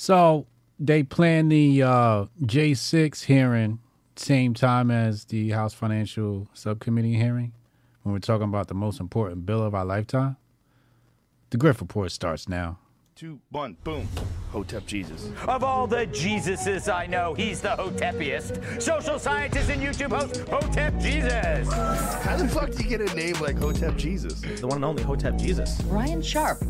So they plan the uh, J6 hearing same time as the House Financial Subcommittee hearing when we're talking about the most important bill of our lifetime. The Grift Report starts now. Two, one, boom. Hotep Jesus. Of all the Jesuses I know, he's the Hotepiest. Social scientist and YouTube host, Hotep Jesus. How the fuck do you get a name like Hotep Jesus? The one and only Hotep Jesus. Ryan Sharp,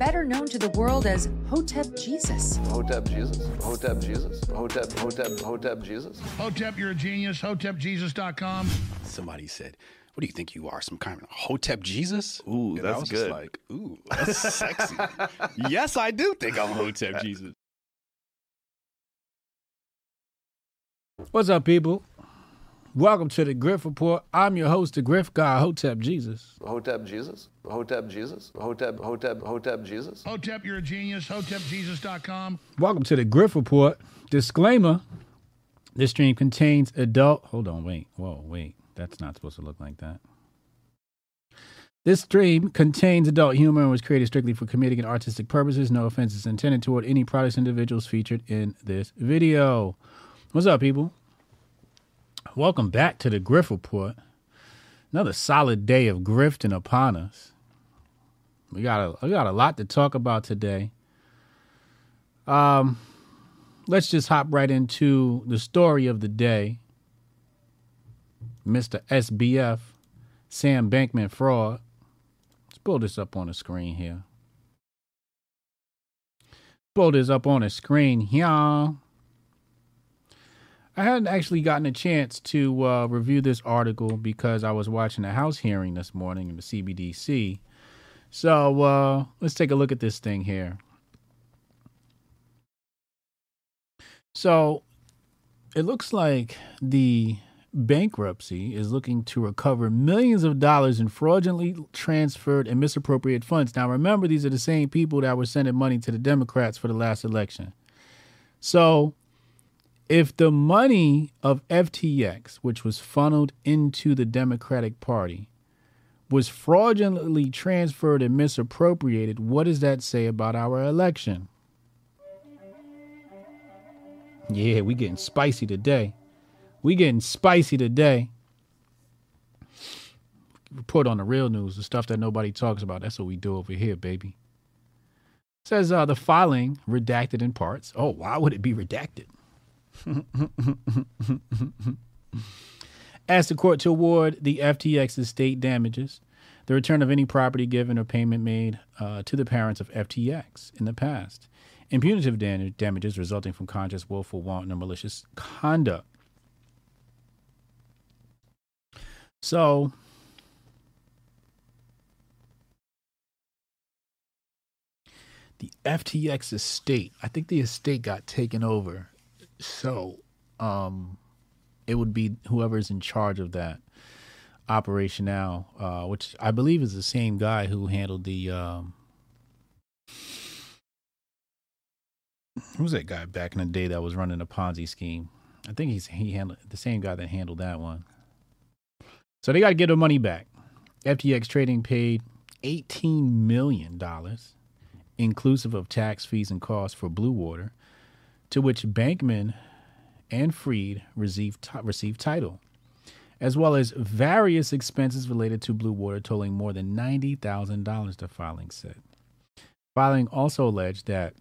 better known to the world as Hotep Jesus. Hotep Jesus. Hotep Jesus. Hotep, Hotep, Hotep Jesus. Hotep, you're a genius. HotepJesus.com. Somebody said, "What do you think you are? Some kind of Hotep Jesus?" Ooh, And I that's was good. Just like, ooh, that's sexy. yes, I do think I'm Hotep Jesus. What's up, people? Welcome to the Grift Report. I'm your host, the Grift Guy, Hotep Jesus. Hotep Jesus. Hotep Jesus. Hotep, Hotep, Hotep Jesus. Hotep, you're a genius. HotepJesus.com. Welcome to the Grift Report. Disclaimer this stream contains adult. Hold on, wait. Whoa, wait. That's not supposed to look like that. This stream contains adult humor and was created strictly for comedic and artistic purposes. No offense is intended toward any products individuals featured in this video. What's up, people? Welcome back to the Grift Report. Another solid day of grifting upon us. We got a, we got a lot to talk about today. Um, let's just hop right into the story of the day. Mr. SBF, Sam Bankman fraud. Let's pull this up on the screen here. Pull this up on the screen here. I hadn't actually gotten a chance to uh, review this article because I was watching a House hearing this morning in the CBDC. So uh, let's take a look at this thing here. So it looks like the bankruptcy is looking to recover millions of dollars in fraudulently transferred and misappropriated funds. Now, remember, these are the same people that were sending money to the Democrats for the last election. So, if the money of FTX, which was funneled into the Democratic Party, was fraudulently transferred and misappropriated, what does that say about our election? Yeah, we getting spicy today. We getting spicy today. Report on the real news, the stuff that nobody talks about. That's what we do over here, baby. Says uh, the filing redacted in parts. Oh, why would it be redacted? Asked the court to award the FTX estate damages, the return of any property given or payment made uh, to the parents of FTX in the past, and punitive dam- damages resulting from conscious, willful, wanton, or malicious conduct. So, the FTX estate, I think the estate got taken over. So, um, it would be whoever's in charge of that operation now, uh, which I believe is the same guy who handled the. Um, who was that guy back in the day that was running a Ponzi scheme? I think he's he handled the same guy that handled that one. So they got to get their money back. FTX Trading paid eighteen million dollars, inclusive of tax fees and costs for Blue Water, to which Bankman and Fried received ti- received title, as well as various expenses related to Blue Water, totaling more than ninety thousand dollars. The filing said. Filing also alleged that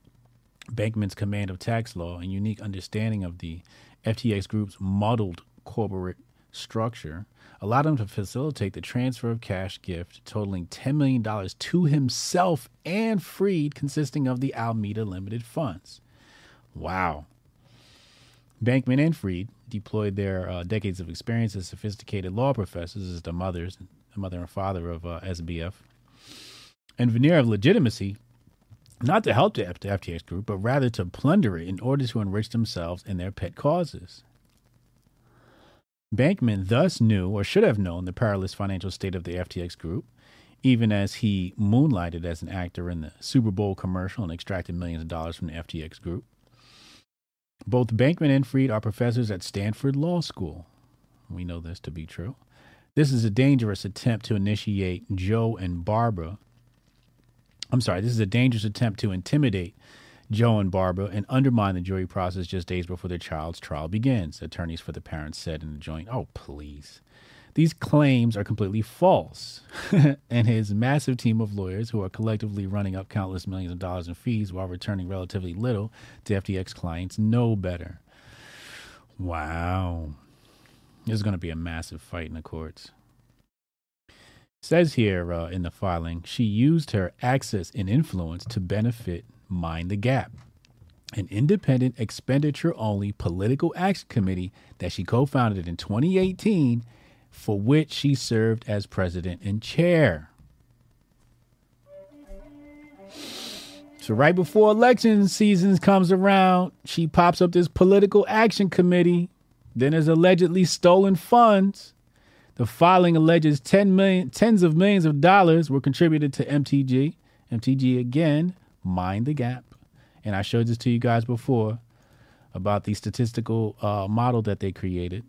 Bankman's command of tax law and unique understanding of the FTX Group's muddled corporate structure allowed him to facilitate the transfer of cash gift totaling $10 million to himself and Fried, consisting of the Alameda Limited funds. Wow. Bankman and Fried deployed their uh, decades of experience as sophisticated law professors as the mothers, the mother and father of uh, SBF, and veneer of legitimacy not to help the the FTX group, but rather to plunder it in order to enrich themselves and their pet causes. Bankman thus knew, or should have known, the perilous financial state of the FTX group, even as he moonlighted as an actor in the Super Bowl commercial and extracted millions of dollars from the FTX group. Both Bankman and Fried are professors at Stanford Law School. We know this to be true. This is a dangerous attempt to initiate Joe and Barbara I'm sorry, this is a dangerous attempt to intimidate Joe and Barbara and undermine the jury process just days before their child's trial begins, attorneys for the parents said in the joint. Oh, please. These claims are completely false, and his massive team of lawyers, who are collectively running up countless millions of dollars in fees while returning relatively little to FTX clients, know better. Wow. This is going to be a massive fight in the courts. Says here uh, in the filing, she used her access and influence to benefit Mind the Gap, an independent, expenditure only political action committee that she co founded in 2018, for which she served as president and chair. So, right before election season comes around, she pops up this political action committee. Then there's allegedly stolen funds. The filing alleges 10 million, tens of millions of dollars were contributed to MTG. MTG again, mind the gap. And I showed this to you guys before about the statistical uh, model that they created.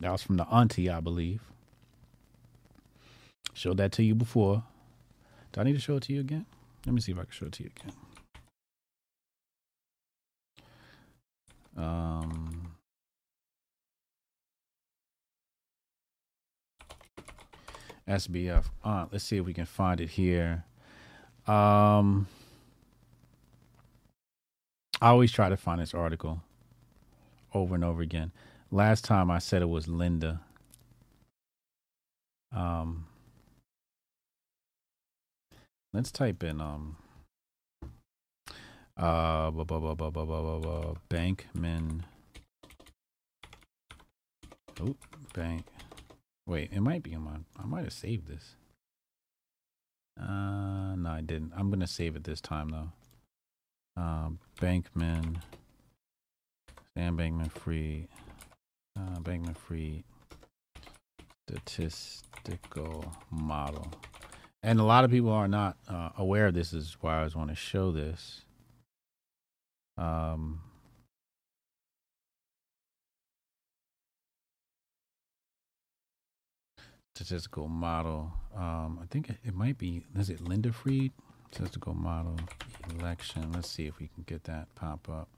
That was from the auntie, I believe. Showed that to you before. Do I need to show it to you again? Let me see if I can show it to you again. Um, SBF. Uh, let's see if we can find it here. Um, I always try to find this article over and over again. Last time I said it was Linda. Um, let's type in um uh Bankman. Oh, bank. Wait, it might be on my. I might have saved this. Uh, no, I didn't. I'm gonna save it this time though. Um, Bankman, Sam Bankman Fried, uh, Bankman Fried statistical model. And a lot of people are not uh, aware this. Is why I was want to show this. Um, statistical model. Um, I think it, might be. Is it Linda Fried? Statistical model election. Let's see if we can get that pop up.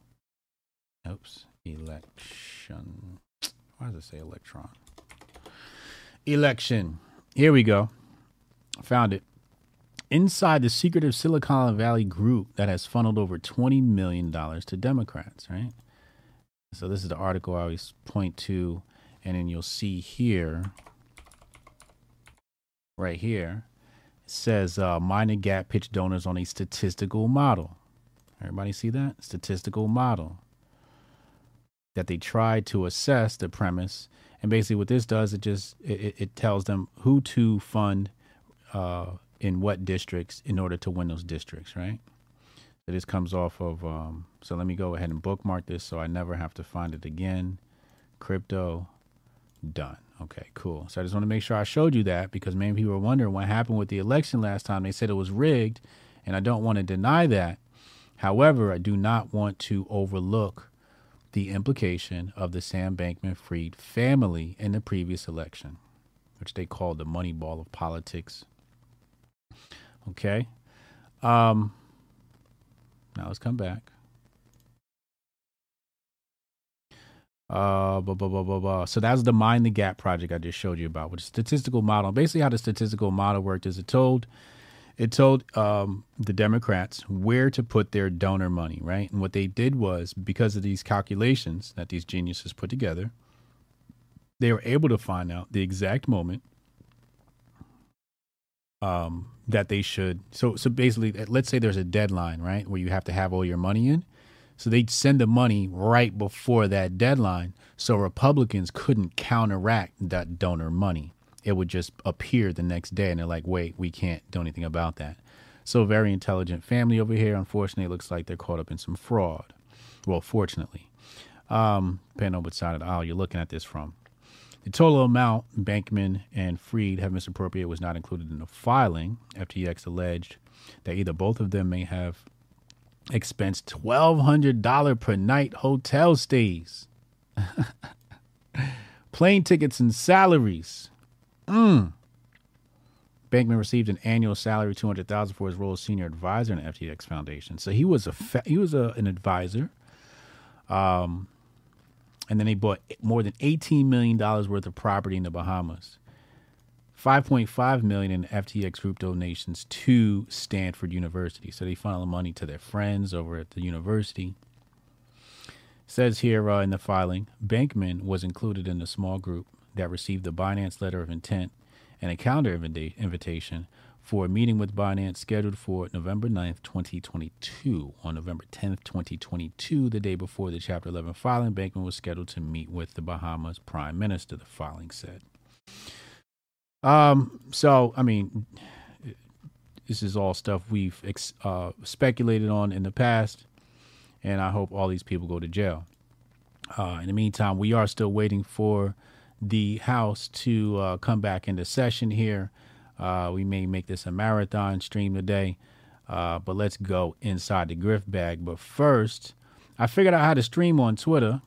Oops, election. Why does it say electron? Election. Here we go. Found it. Inside the secretive Silicon Valley group that has funneled over $20 million to Democrats, right? So, this is the article I always point to. And then you'll see here, right here, says uh, the Gap pitch donors on a statistical model. Everybody see that? Statistical model. That they try to assess the premise. And basically, what this does, it just it- it tells them who to fund uh, in what districts in order to win those districts, right? So this comes off of. Um, so let me go ahead and bookmark this so I never have to find it again. Crypto, done. Okay, cool. So I just want to make sure I showed you that because many people were wondering what happened with the election last time. They said it was rigged, and I don't want to deny that. However, I do not want to overlook the implication of the Sam Bankman Fried family in the previous election, which they called the money ball of politics. Okay. Um, now let's come back. Uh, blah, blah, blah, blah, blah. So that's the Mind the Gap project I just showed you about, which is statistical model. Basically, how the statistical model worked is it told it told um, the Democrats where to put their donor money, right? And what they did was because of these calculations that these geniuses put together, they were able to find out the exact moment um, that they should. So, so basically, let's say there's a deadline, right, where you have to have all your money in. So they'd send the money right before that deadline, so Republicans couldn't counteract that donor money. It would just appear the next day, and they're like, "Wait, we can't do anything about that." So, very intelligent family over here. Unfortunately, looks like they're caught up in some fraud. Well, fortunately, um, depending on side of the aisle you're looking at this from. The total amount Bankman and Fried have misappropriated was not included in the filing. FTX alleged that either both of them may have expensed $1,200 per night hotel stays, plane tickets, and salaries. Mm. Bankman received an annual salary two hundred thousand for his role as senior advisor in the FTX Foundation. So he was a fa- he was a, an advisor. Um, and then they bought more than eighteen million dollars worth of property in the Bahamas. 5.5 million in FTX group donations to Stanford University. So they funnel money to their friends over at the university. Says here uh, in the filing, Bankman was included in the small group that received the Binance letter of intent and a calendar invita- invitation for a meeting with Binance scheduled for November 9th, 2022. On November 10th, 2022, the day before the Chapter 11 filing, Bankman was scheduled to meet with the Bahamas Prime Minister, the filing said. Um, so, I mean, this is all stuff we've ex- uh, speculated on in the past, and I hope all these people go to jail. Uh, in the meantime, we are still waiting for the House to uh, come back into session here. Uh, we may make this a marathon stream today, uh, but let's go inside the grift bag. But first, I figured out how to stream on Twitter.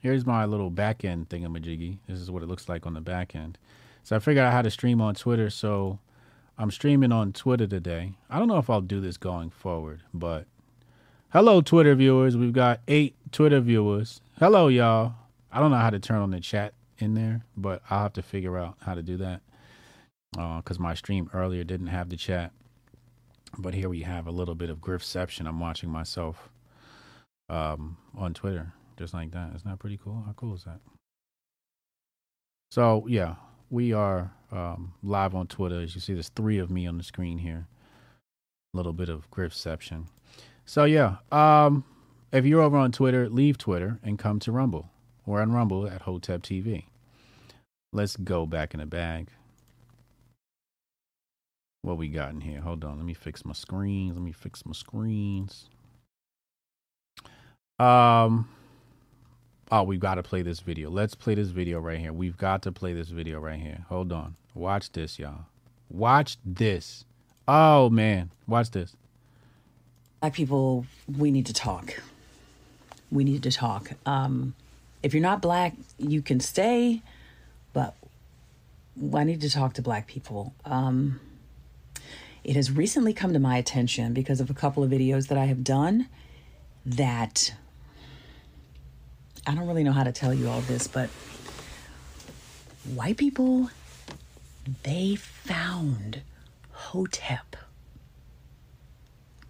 Here's my little back end thingamajiggy. This is what it looks like on the back end. So I figured out how to stream on Twitter. So I'm streaming on Twitter today. I don't know if I'll do this going forward, but hello, Twitter viewers. We've got eight Twitter viewers. Hello, y'all. I don't know how to turn on the chat in there, but I'll have to figure out how to do that because uh, my stream earlier didn't have the chat. But here we have a little bit of Griftception. I'm watching myself um, on Twitter just like that. Isn't that pretty cool? How cool is that? So, yeah, we are um, live on Twitter. As you see, there's three of me on the screen here. A little bit of Griftception. So, yeah, um, if you're over on Twitter, leave Twitter and come to Rumble. We're on Rumble at Hotep TV. Let's go back in the bag. What we got in here? Hold on. Let me fix my screens. Let me fix my screens. Um, oh, we've got to play this video. Let's play this video right here. We've got to play this video right here. Hold on. Watch this, y'all. Watch this. Oh, man. Watch this. Black people, we need to talk. We need to talk. Um, if you're not black, you can stay, but I need to talk to black people. Um, it has recently come to my attention because of a couple of videos that I have done that I don't really know how to tell you all this, but white people, they found Hotep.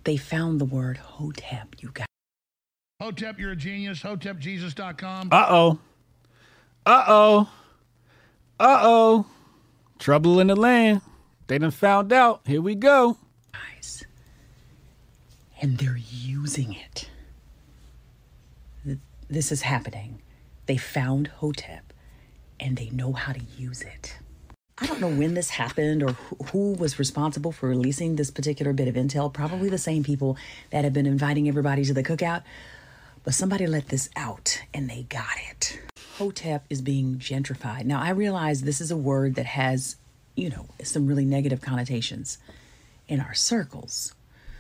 They found the word Hotep, you guys. Hotep, you're a genius. HotepJesus.com. Uh oh. Uh oh. Uh oh. Trouble in the land. They done found out. Here we go. Guys. And they're using it. Th- This is happening. They found Hotep and they know how to use it. I don't know when this happened or who was responsible for releasing this particular bit of intel. Probably the same people that have been inviting everybody to the cookout. But somebody let this out and they got it. Hotep is being gentrified. Now, I realize this is a word that has, you know, some really negative connotations in our circles.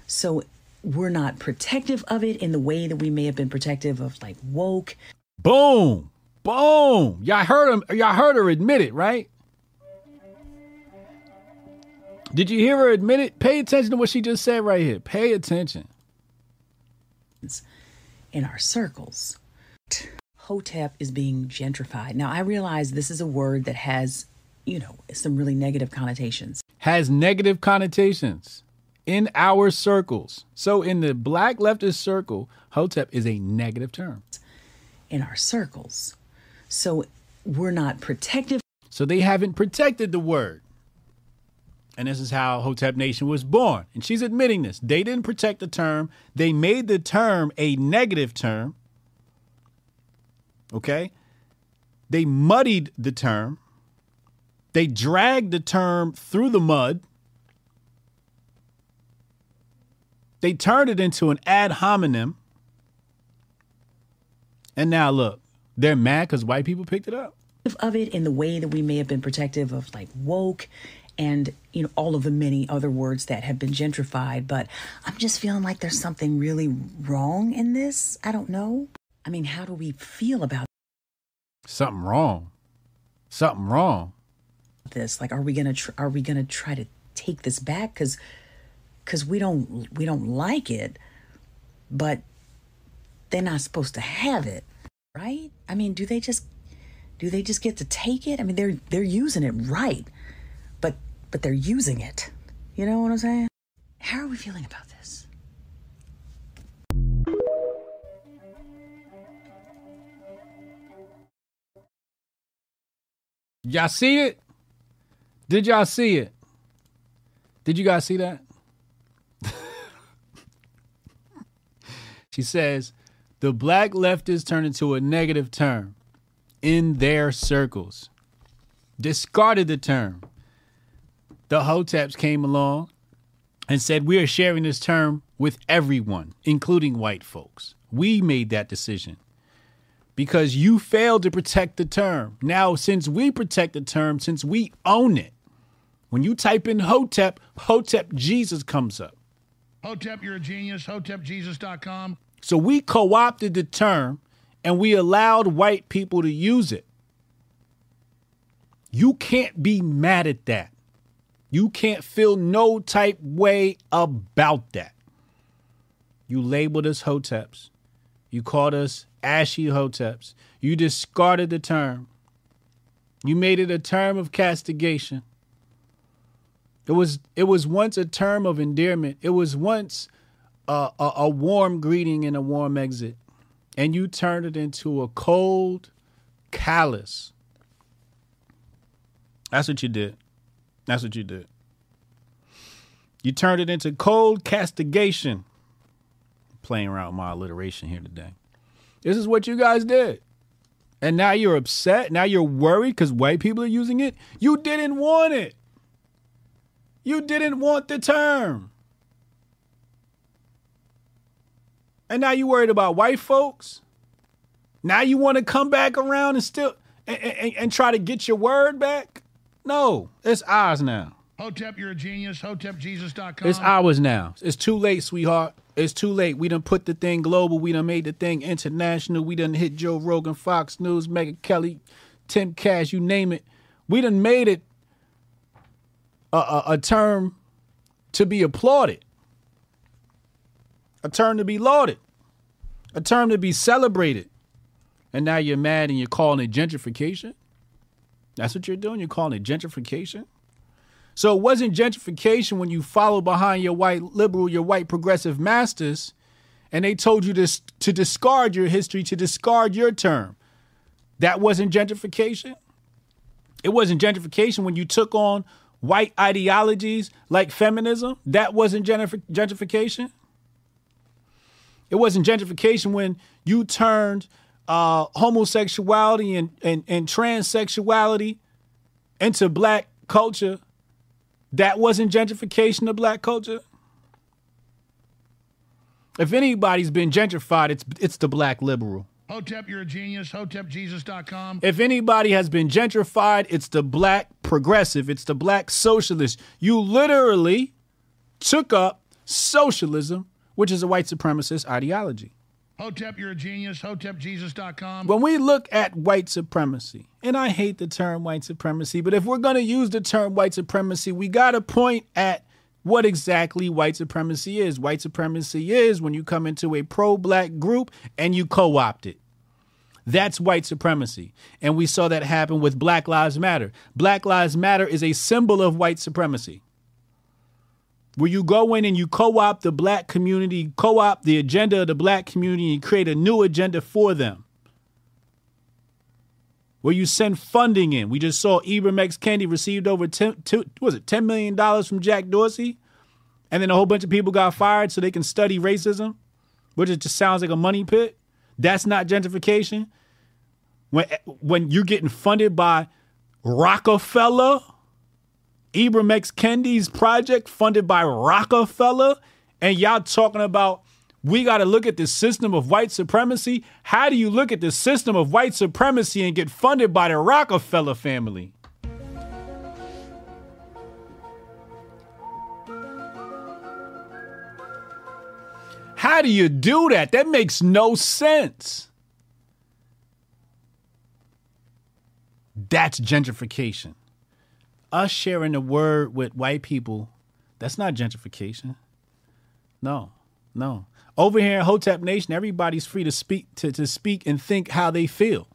So we're not protective of it in the way that we may have been protective of like woke. Boom. Boom. Y'all heard him. Y'all heard her admit it, right? Did you hear her admit it? Pay attention to what she just said right here. Pay attention. in our circles. Hotep is being gentrified. Now, I realize this is a word that has, you know, some really negative connotations. Has negative connotations in our circles. So in the black leftist circle, Hotep is a negative term. in our circles. So we're not protective So they haven't protected the word. And this is how Hotep Nation was born. And she's admitting this. They didn't protect the term, they made the term a negative term. Okay? They muddied the term, they dragged the term through the mud. They turned it into an ad hominem. And now look, they're mad because white people picked it up. of it in the way that we may have been protective of like woke and you know all of the many other words that have been gentrified but i'm just feeling like there's something really wrong in this i don't know i mean how do we feel about Something wrong. Something wrong. this? Like, are we gonna tr- are we gonna try to take this back? Because because we don't we don't like it, but they're not supposed to have it, right? I mean, do they just do they just get to take it? I mean, they're they're using it right, but but they're using it. You know what I'm saying? How are we feeling about this? Y'all see it? Did y'all see it? Did you guys see that? She says the black leftists turned into a negative term in their circles. Discarded the term. The Hoteps came along and said, We are sharing this term with everyone, including white folks. We made that decision because you failed to protect the term. Now, since we protect the term, since we own it, when you type in Hotep, Hotep Jesus comes up. Hotep, you're a genius. HotepJesus.com. So we co opted the term and we allowed white people to use it. You can't be mad at that. You can't feel no type way about that. You labeled us Hoteps. You called us ashy Hoteps. You discarded the term. You made it a term of castigation. It was it was once a term of endearment. It was once a, a, a warm greeting and a warm exit. And you turned it into a cold, callous. That's what you did. That's what you did. You turned it into cold castigation. Playing around with my alliteration here today. This is what you guys did. And now you're upset. Now you're worried because white people are using it. You didn't want it. You didn't want the term. And now you worried about white folks? Now you want to come back around and still and, and, and try to get your word back? No, it's ours now. Hotep, you're a genius. HotepJesus.com. It's ours now. It's too late, sweetheart. It's too late. We done put the thing global. We done made the thing international. We done hit Joe Rogan, Fox News, Megyn Kelly, Tim Cash, you name it. We done made it a, a, a term to be applauded, a term to be lauded, a term to be celebrated. And now you're mad and you're calling it gentrification? That's what you're doing? You're calling it gentrification? So it wasn't gentrification when you followed behind your white liberal, your white progressive masters, and they told you to, to discard your history, to discard your term. That wasn't gentrification. It wasn't gentrification when you took on white ideologies like feminism. That wasn't gentrification. It wasn't gentrification when you turned uh, homosexuality and, and, and transsexuality into black culture that wasn't gentrification of black culture. If anybody's been gentrified, it's it's the black liberal. Hotep, you're a genius. HotepJesus.com. If anybody has been gentrified, it's the black progressive. It's the black socialist. You literally took up socialism, which is a white supremacist ideology. Hotep, you're a genius. HotepJesus.com. When we look at white supremacy, and I hate the term white supremacy, but if we're going to use the term white supremacy, we got to point at what exactly white supremacy is. White supremacy is when you come into a pro black group and you co opt it. That's white supremacy. And we saw that happen with Black Lives Matter. Black Lives Matter is a symbol of white supremacy where you go in and you co-opt the black community, co-opt the agenda of the black community and create a new agenda for them. Where you send funding in. We just saw Ibram X. Kendi received over 10, two, was it $10 million from Jack Dorsey? And then a whole bunch of people got fired so they can study racism, which it just sounds like a money pit. That's not gentrification. When, when you're getting funded by Rockefeller, Ibram X. Kendi's project funded by Rockefeller, and y'all talking about we got to look at the system of white supremacy. How do you look at the system of white supremacy and get funded by the Rockefeller family? How do you do that? That makes no sense. That's gentrification. Us sharing the word with white people, that's not gentrification. No, no. Over here in Hotep Nation, everybody's free to speak to, to speak and think how they feel.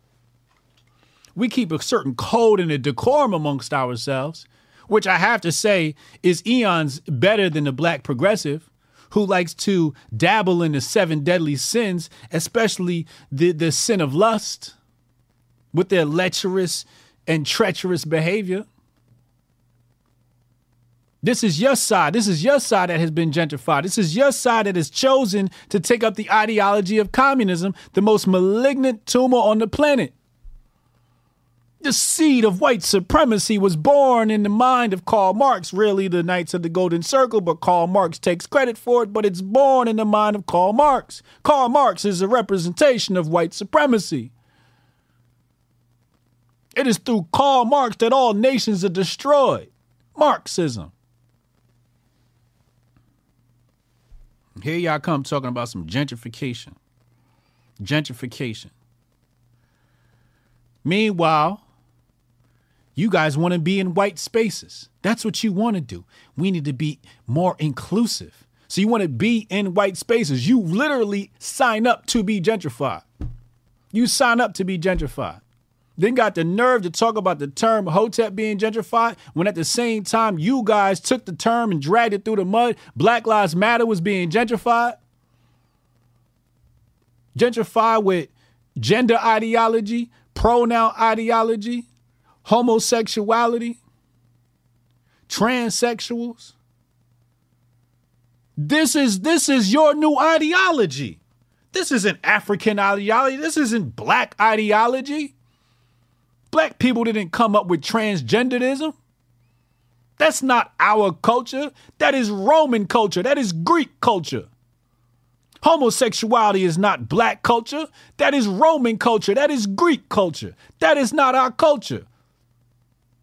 We keep a certain code and a decorum amongst ourselves, which I have to say is eons better than the black progressive who likes to dabble in the seven deadly sins, especially the, the sin of lust, with their lecherous and treacherous behavior. This is your side. This is your side that has been gentrified. This is your side that has chosen to take up the ideology of communism, the most malignant tumor on the planet. The seed of white supremacy was born in the mind of Karl Marx, really the Knights of the Golden Circle, but Karl Marx takes credit for it, but it's born in the mind of Karl Marx. Karl Marx is a representation of white supremacy. It is through Karl Marx that all nations are destroyed. Marxism. Here y'all come talking about some gentrification. Gentrification. Meanwhile, you guys want to be in white spaces. That's what you want to do. We need to be more inclusive. So you want to be in white spaces. You literally sign up to be gentrified. You sign up to be gentrified. Then got the nerve to talk about the term Hotep being gentrified when at the same time you guys took the term and dragged it through the mud. Black Lives Matter was being gentrified. Gentrified with gender ideology, pronoun ideology, homosexuality, transsexuals. This is this is your new ideology. This isn't African ideology. This isn't black ideology. Black people didn't come up with transgenderism. That's not our culture. That is Roman culture. That is Greek culture. Homosexuality is not black culture. That is Roman culture. That is Greek culture. That is not our culture.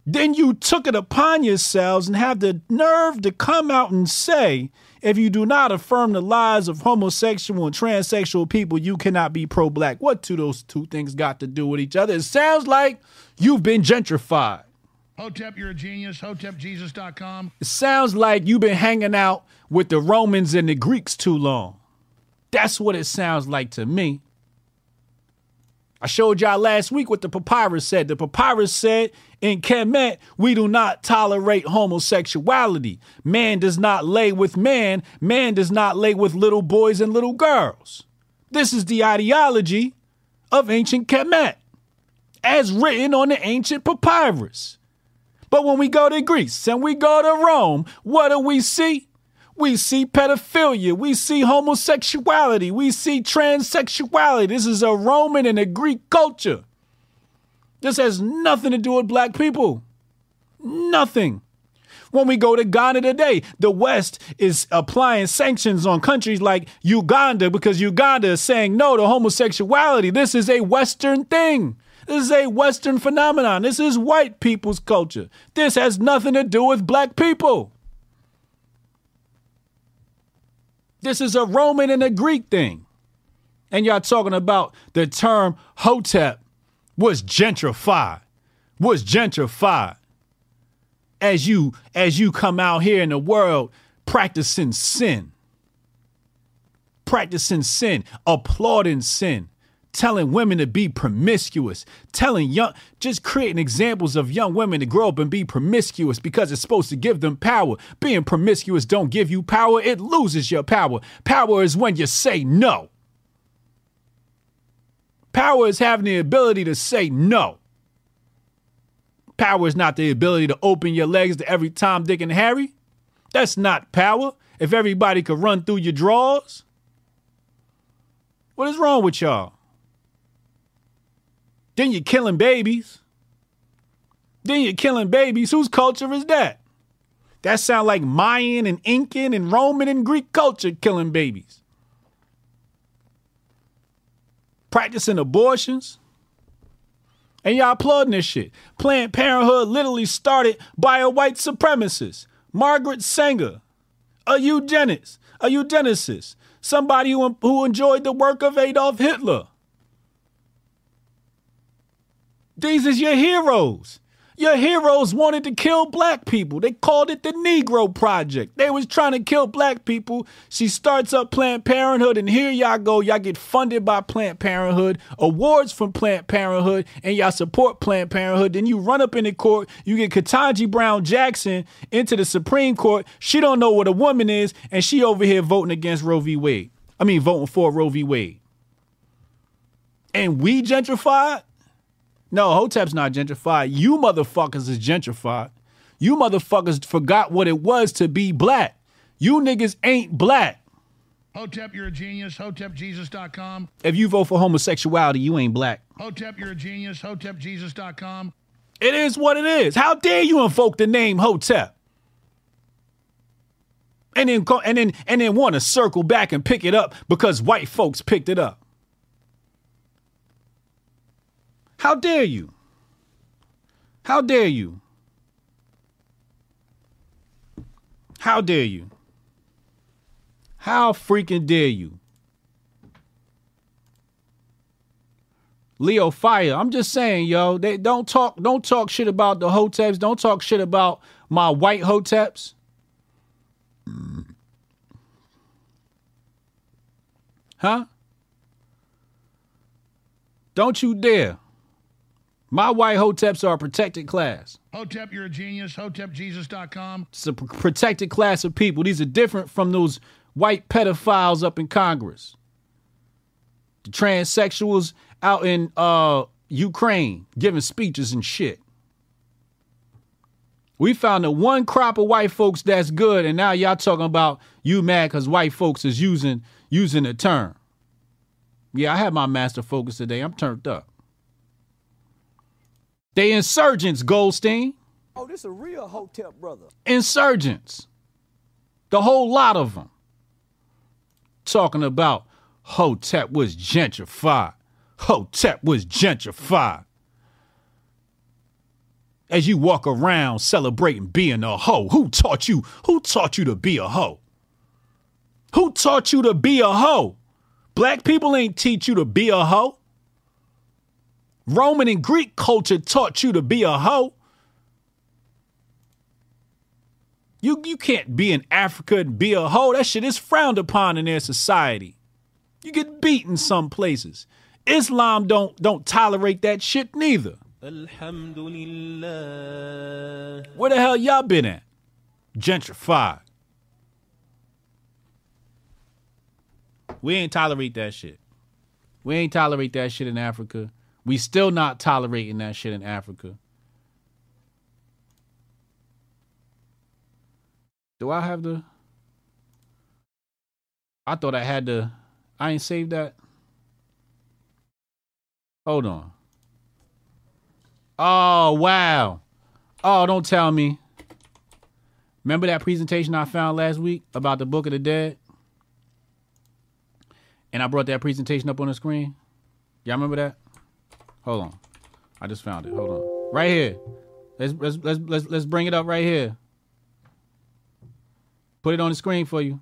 Then you took it upon yourselves and have the nerve to come out and say, if you do not affirm the lives of homosexual and transsexual people, you cannot be pro black. What do those two things got to do with each other? It sounds like you've been gentrified. Hotep, you're a genius. HotepJesus.com. It sounds like you've been hanging out with the Romans and the Greeks too long. That's what it sounds like to me. I showed y'all last week what the papyrus said. The papyrus said in Kemet, we do not tolerate homosexuality. Man does not lay with man. Man does not lay with little boys and little girls. This is the ideology of ancient Kemet, as written on the ancient papyrus. But when we go to Greece and we go to Rome, what do we see? We see pedophilia. We see homosexuality. We see transsexuality. This is a Roman and a Greek culture. This has nothing to do with black people. Nothing. When we go to Ghana today, the West is applying sanctions on countries like Uganda because Uganda is saying no to homosexuality. This is a Western thing. This is a Western phenomenon. This is white people's culture. This has nothing to do with black people. This is a Roman and a Greek thing. And y'all talking about the term Hotep was gentrified. Was gentrified. As you as you come out here in the world practicing sin. Practicing sin, applauding sin, telling women to be promiscuous, telling young, just creating examples of young women to grow up and be promiscuous because it's supposed to give them power. Being promiscuous don't give you power, it loses your power. Power is when you say no. Power is having the ability to say no. Power is not the ability to open your legs to every Tom, Dick, and Harry. That's not power. If everybody could run through your drawers, what is wrong with y'all? Then you're killing babies. Then you're killing babies. Whose culture is that? That sound like Mayan and Incan and Roman and Greek culture killing babies. Practicing abortions. And y'all applauding this shit. Planned Parenthood literally started by a white supremacist, Margaret Sanger, a eugenics, a eugenicist, somebody who, who enjoyed the work of Adolf Hitler. These is your heroes. Your heroes wanted to kill black people. They called it the Negro Project. They was trying to kill black people. She starts up Planned Parenthood, and here y'all go. Y'all get funded by Planned Parenthood, awards from Planned Parenthood, and y'all support Planned Parenthood. Then you run up in the court. You get Ketanji Brown Jackson into the Supreme Court. She don't know what a woman is, and she over here voting against Roe v. Wade. I mean, voting for Roe v. Wade. And we gentrified? No, Hotep's not gentrified. You motherfuckers is gentrified. You motherfuckers forgot what it was to be black. You niggas ain't black. Hotep, you're a genius. HotepJesus.com. If you vote for homosexuality, you ain't black. Hotep, you're a genius. HotepJesus.com. It is what it is. How dare you invoke the name Hotep? And then and then and then want to circle back and pick it up because white folks picked it up. How dare you? How dare you? How dare you? How freaking dare you? Leo Fire. I'm just saying, yo, they don't talk don't talk shit about the hoteps. Don't talk shit about my white hoteps. Huh? Don't you dare. My white hoteps are a protected class. Hotep, you're a genius. HotepJesus.com. It's a pr- protected class of people. These are different from those white pedophiles up in Congress. The transsexuals out in uh, Ukraine giving speeches and shit. We found the one crop of white folks that's good, and now y'all talking about you mad because white folks is using using the term. Yeah, I had my master focus today. I'm turned up. They insurgents, Goldstein. Oh, this a real hotel brother. Insurgents. The whole lot of them. Talking about Hotep was gentrified. Hotep was gentrified. As you walk around celebrating being a hoe, who taught you? Who taught you to be a hoe? Who taught you to be a hoe? Black people ain't teach you to be a hoe. Roman and Greek culture taught you to be a hoe. You you can't be in Africa and be a hoe. That shit is frowned upon in their society. You get beaten some places. Islam don't don't tolerate that shit neither. Where the hell y'all been at? Gentrified. We ain't tolerate that shit. We ain't tolerate that shit in Africa. We still not tolerating that shit in Africa. Do I have the I thought I had the I ain't saved that. Hold on. Oh, wow. Oh, don't tell me. Remember that presentation I found last week about the Book of the Dead? And I brought that presentation up on the screen. Y'all remember that? Hold on. I just found it. Hold on. Right here. Let's let's let's let's, let's bring it up right here. Put it on the screen for you.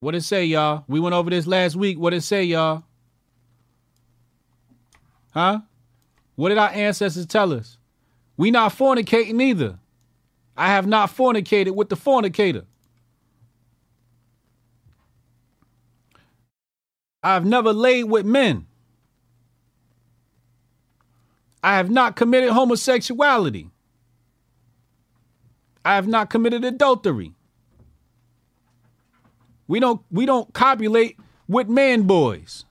What it say, y'all? We went over this last week. What it say, y'all? Huh? What did our ancestors tell us? We not fornicating either. I have not fornicated with the fornicator. I've never laid with men. I have not committed homosexuality. I have not committed adultery. We don't we don't copulate with man boys.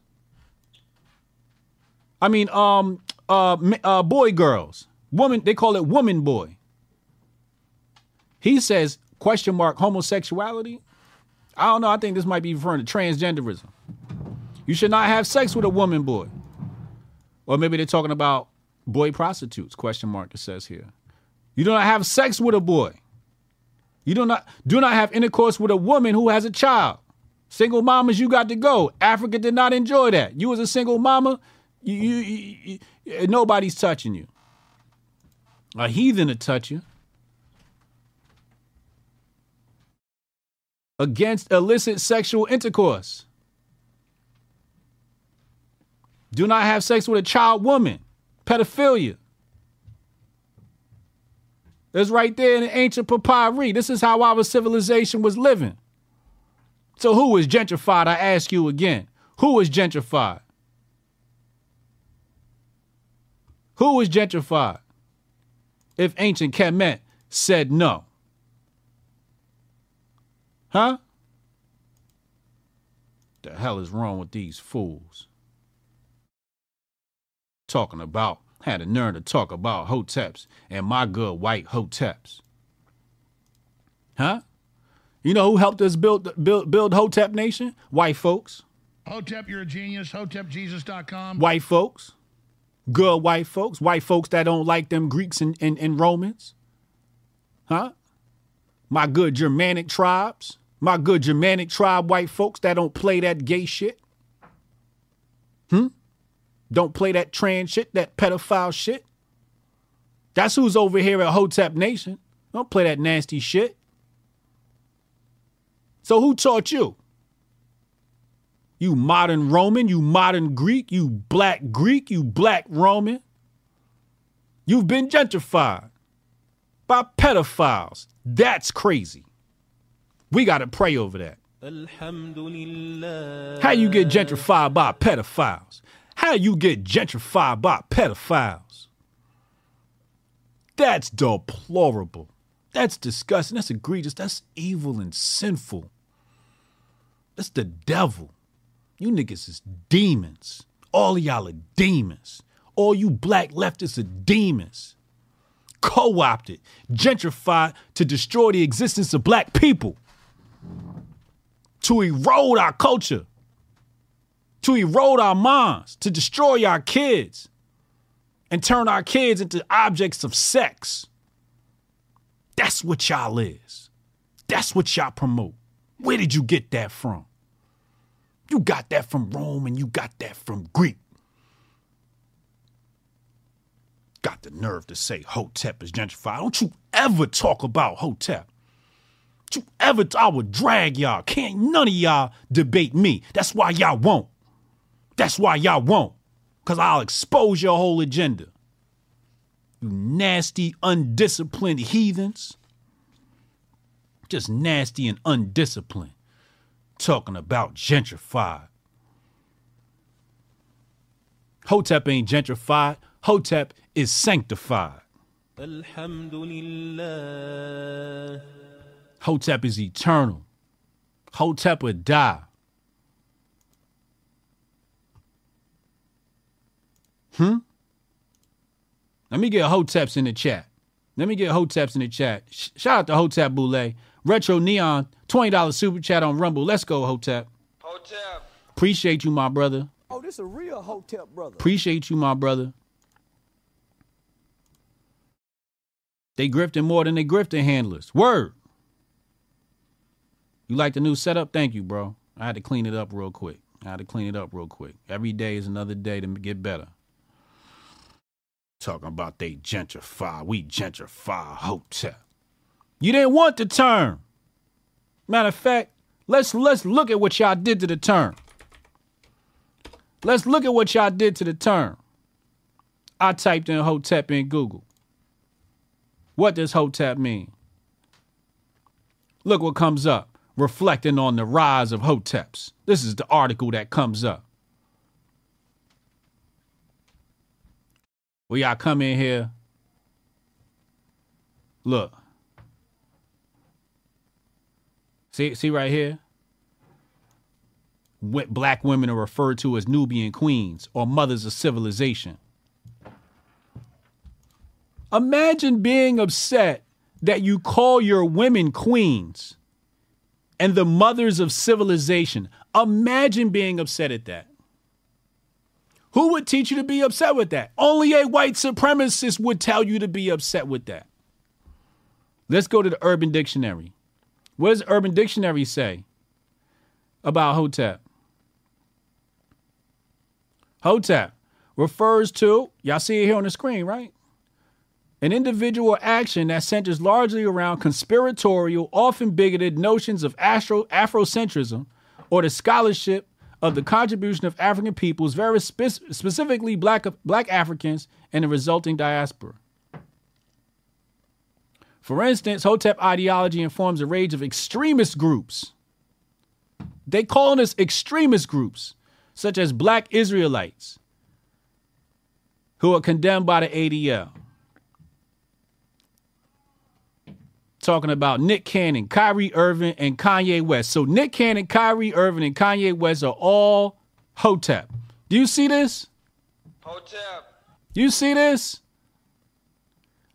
I mean, um, uh, uh, boy girls, woman. They call it woman boy. He says question mark homosexuality. I don't know. I think this might be referring to transgenderism. You should not have sex with a woman boy, or maybe they're talking about boy prostitutes. Question mark. It says here. You do not have sex with a boy. You do not do not have intercourse with a woman who has a child. Single mamas, you got to go. Africa did not enjoy that. You as a single mama, you, you, you, nobody's touching you. A heathen to touch you. Against illicit sexual intercourse. Do not have sex with a child woman. Pedophilia. It's right there in the ancient papyri. This is how our civilization was living. So who is gentrified? I ask you again. Who is gentrified? Who is gentrified? If ancient Kemet said no. Huh? The hell is wrong with these fools? Talking about, had a nerve to talk about hoteps and my good white hoteps. Huh? You know who helped us build build build Hotep Nation? White folks. Hotep, you're a genius. HotepJesus.com. White folks. Good white folks. White folks that don't like them Greeks and, and, and Romans. Huh? My good Germanic tribes. My good Germanic tribe white folks that don't play that gay shit. Hmm? Don't play that trans shit, that pedophile shit. That's who's over here at Hotep Nation. Don't play that nasty shit. So who taught you? You modern Roman, you modern Greek, you black Greek, you black Roman. You've been gentrified by pedophiles. That's crazy. We got to pray over that. How you get gentrified by pedophiles? How you get gentrified by pedophiles? That's deplorable. That's disgusting. That's egregious. That's evil and sinful. That's the devil. You niggas is demons. All y'all are demons. All you black leftists are demons. Co opted, gentrified to destroy the existence of black people, to erode our culture, to erode our minds, to destroy our kids, and turn our kids into objects of sex. That's what y'all is. That's what y'all promote. Where did you get that from? You got that from Rome and you got that from Greek. Got the nerve to say Hotep is gentrified. Don't you ever talk about Hotep. Don't you ever, I would drag y'all. Can't none of y'all debate me. That's why y'all won't. That's why y'all won't. Because I'll expose your whole agenda. You nasty, undisciplined heathens. Just nasty and undisciplined. Talking about gentrified. Hotep ain't gentrified. Hotep is sanctified. Hotep is eternal. Hotep would die. Hmm? Let me get Hoteps in the chat. Let me get Hoteps in the chat. Sh- shout out to Hotep Boule. Retro Neon, $20 super chat on Rumble. Let's go, Hotep. Hotep. Appreciate you, my brother. Oh, this is a real Hotep brother. Appreciate you, my brother. They grifting more than they grifting handlers. Word. You like the new setup? Thank you, bro. I had to clean it up real quick. I had to clean it up real quick. Every day is another day to get better. Talking about they gentrify. We gentrify hotel. You didn't want the term. Matter of fact, let's let's look at what y'all did to the term. Let's look at what y'all did to the term. I typed in Hotep in Google. What does Hotep mean? Look what comes up, reflecting on the rise of Hoteps. This is the article that comes up. Well, y'all come in here. Look. See, see right here? What Black women are referred to as Nubian queens or mothers of civilization. Imagine being upset that you call your women queens and the mothers of civilization. Imagine being upset at that. Who would teach you to be upset with that? Only a white supremacist would tell you to be upset with that. Let's go to the Urban Dictionary. What does Urban Dictionary say about Hotep? Hotep refers to, y'all see it here on the screen, right? An individual action that centers largely around conspiratorial, often bigoted notions of Afro- Afrocentrism or the scholarship of the contribution of African peoples, very spe- specifically black, black Africans, and the resulting diaspora. For instance, Hotep ideology informs a range of extremist groups. They call us extremist groups, such as black Israelites, who are condemned by the ADL. Talking about Nick Cannon, Kyrie Irving, and Kanye West. So Nick Cannon, Kyrie Irving, and Kanye West are all Hotep. Do you see this? Hotep. You see this?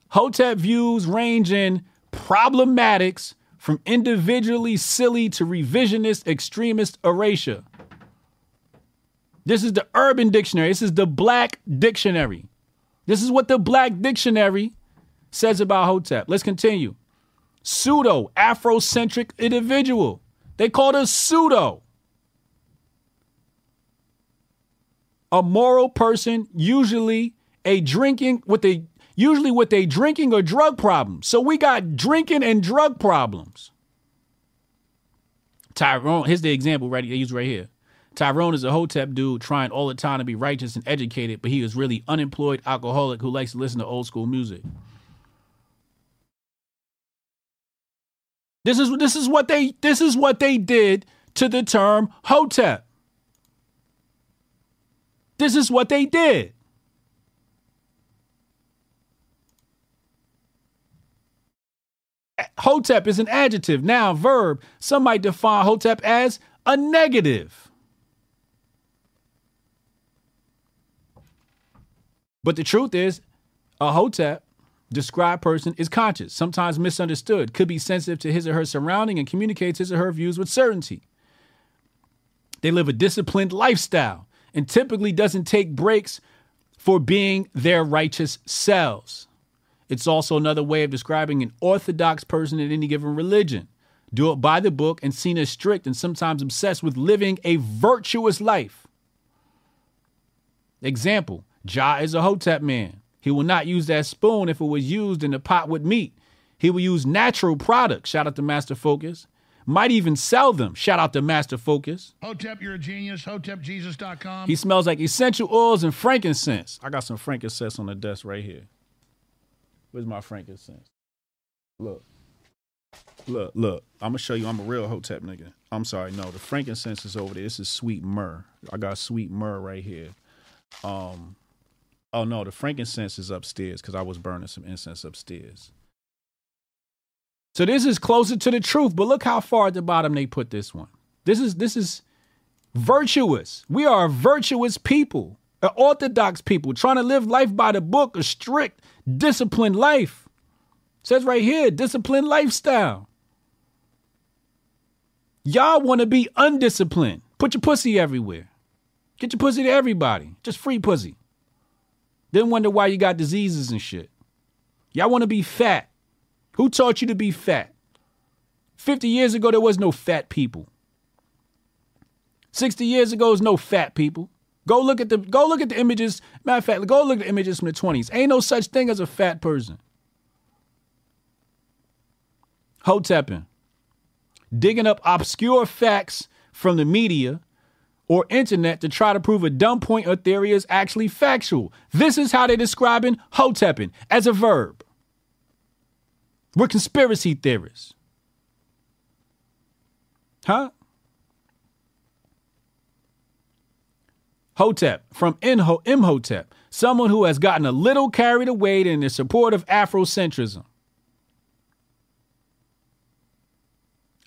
Hotep views range in problematics from individually silly to revisionist extremist erasure. This is the Urban Dictionary. This is the Black Dictionary. This is what the Black Dictionary says about Hotep. Let's continue. Pseudo Afrocentric individual. They called us pseudo. A moral person, usually a drinking with a usually with a drinking or drug problem. So we got drinking and drug problems. Tyrone, here's the example right they use right here. Tyrone is a hotep dude trying all the time to be righteous and educated, but he is really unemployed alcoholic who likes to listen to old school music. This is this is what they this is what they did to the term hotep. This is what they did. Hotep is an adjective, noun, verb. Some might define Hotep as a negative. But the truth is, a Hotep, described person, is conscious, sometimes misunderstood, could be sensitive to his or her surrounding, and communicates his or her views with certainty. They live a disciplined lifestyle and typically doesn't take breaks for being their righteous selves. It's also another way of describing an orthodox person in any given religion. Do it by the book and seen as strict and sometimes obsessed with living a virtuous life. Example Jah is a Hotep man. He will not use that spoon if it was used in a pot with meat. He will use natural products. Shout out to Master Focus. Might even sell them. Shout out to Master Focus. Hotep, you're a genius. HotepJesus.com. He smells like essential oils and frankincense. I got some frankincense on the desk right here. Where's my frankincense? Look. Look, look. I'm gonna show you I'm a real hotep nigga. I'm sorry, no, the frankincense is over there. This is sweet myrrh. I got sweet myrrh right here. Um oh no, the frankincense is upstairs because I was burning some incense upstairs. So this is closer to the truth, but look how far at the bottom they put this one. This is this is virtuous. We are a virtuous people, an orthodox people trying to live life by the book, a strict, disciplined life. It says right here, disciplined lifestyle. Y'all want to be undisciplined. Put your pussy everywhere. Get your pussy to everybody. Just free pussy. Then wonder why you got diseases and shit. Y'all want to be fat. Who taught you to be fat? 50 years ago, there was no fat people. 60 years ago, there's no fat people. Go look at the go look at the images. Matter of fact, go look at the images from the 20s. Ain't no such thing as a fat person. Hotepping. Digging up obscure facts from the media or internet to try to prove a dumb point or theory is actually factual. This is how they're describing hotepping as a verb. We're conspiracy theorists. Huh? Hotep from Inho- Imhotep, someone who has gotten a little carried away in the support of Afrocentrism.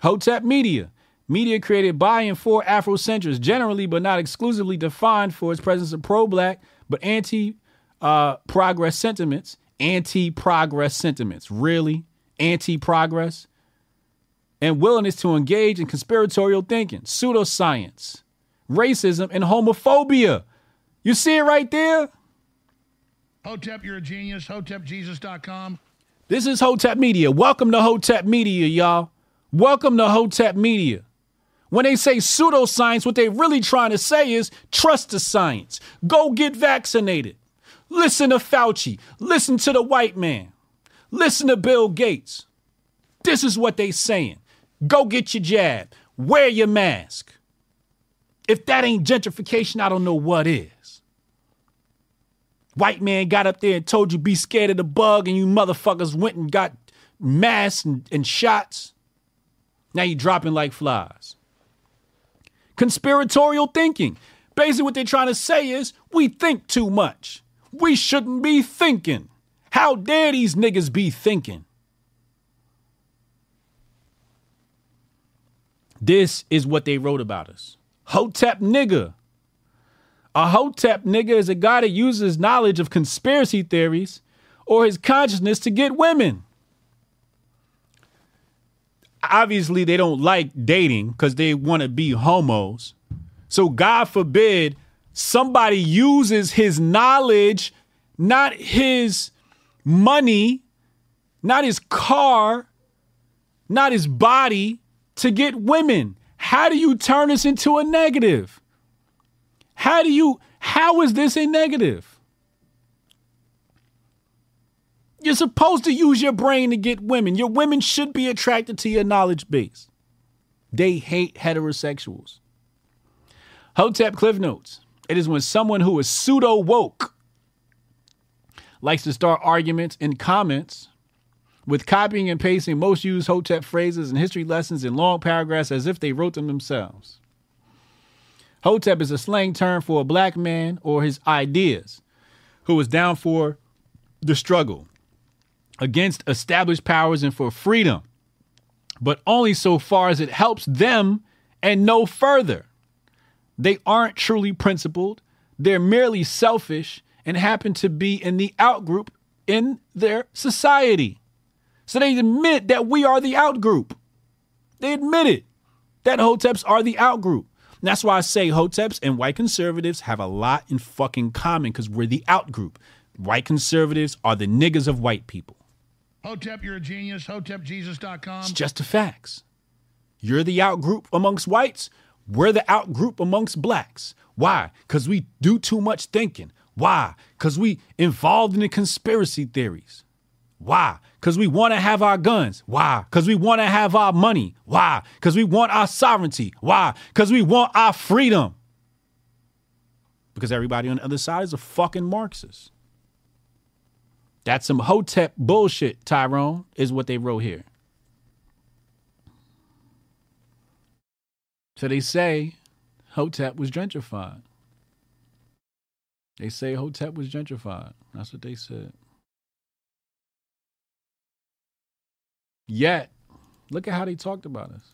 Hotep Media, media created by and for Afrocentrists, generally but not exclusively defined for its presence of pro black but anti uh, progress sentiments. Anti progress sentiments. Really? Anti progress? And willingness to engage in conspiratorial thinking, pseudoscience, racism, and homophobia. You see it right there? Hotep, you're a genius. HotepJesus.com. This is Hotep Media. Welcome to Hotep Media, y'all. Welcome to Hotep Media. When they say pseudoscience, what they're really trying to say is trust the science. Go get vaccinated. Listen to Fauci. Listen to the white man. Listen to Bill Gates. This is what they saying. Go get your jab. Wear your mask. If that ain't gentrification, I don't know what is. White man got up there and told you be scared of the bug, and you motherfuckers went and got masks and, and shots. Now you dropping like flies. Conspiratorial thinking. Basically, what they're trying to say is we think too much. We shouldn't be thinking. How dare these niggas be thinking? This is what they wrote about us. Hotep nigga. A Hotep nigga is a guy that uses knowledge of conspiracy theories or his consciousness to get women. Obviously, they don't like dating because they want to be homos. So, God forbid somebody uses his knowledge, not his money, not his car, not his body, to get women. How do you turn this into a negative? How do you, how is this a negative? You're supposed to use your brain to get women. Your women should be attracted to your knowledge base. They hate heterosexuals. Hotep Cliff Notes. It is when someone who is pseudo woke likes to start arguments in comments with copying and pasting most used Hotep phrases and history lessons in long paragraphs as if they wrote them themselves. Hotep is a slang term for a black man or his ideas who is down for the struggle against established powers and for freedom, but only so far as it helps them and no further. They aren't truly principled, they're merely selfish and happen to be in the outgroup in their society. So they admit that we are the outgroup. They admit it that Hoteps are the outgroup. That's why I say Hoteps and white conservatives have a lot in fucking common because we're the outgroup. White conservatives are the niggas of white people. Hotep, you're a genius. HotepJesus.com. It's just the facts. You're the outgroup amongst whites. We're the outgroup amongst blacks. Why? Because we do too much thinking. Why? Because we involved in the conspiracy theories. Why? Because we want to have our guns. Why? Because we want to have our money. Why? Because we want our sovereignty. Why? Because we want our freedom. Because everybody on the other side is a fucking Marxist. That's some Hotep bullshit, Tyrone, is what they wrote here. So they say Hotep was gentrified. They say Hotep was gentrified. That's what they said. Yet, look at how they talked about us.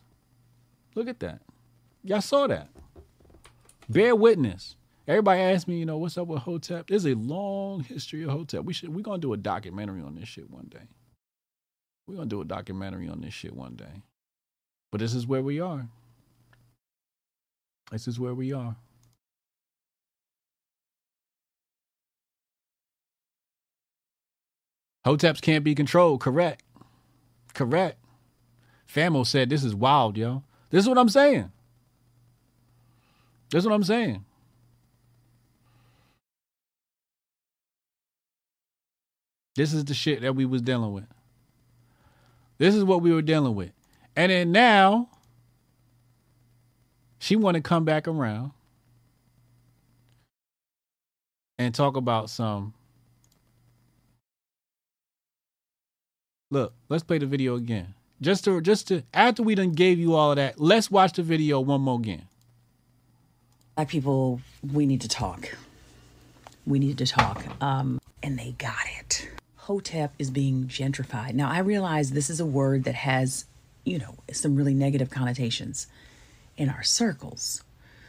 Look at that. Y'all saw that. Bear witness. Everybody asked me, you know, what's up with Hotep? There's a long history of Hotep. We should we're gonna do a documentary on this shit one day. We're gonna do a documentary on this shit one day. But this is where we are. This is where we are. Hoteps can't be controlled, correct. Correct. Famo said this is wild, yo. This is what I'm saying. This is what I'm saying. This is the shit that we was dealing with. This is what we were dealing with. And then now she want to come back around and talk about some Look, let's play the video again. Just to just to after we done gave you all of that, let's watch the video one more again. Black people, we need to talk. We need to talk. Um, and they got it. Hotep is being gentrified. Now, I realize this is a word that has, you know, some really negative connotations in our circles.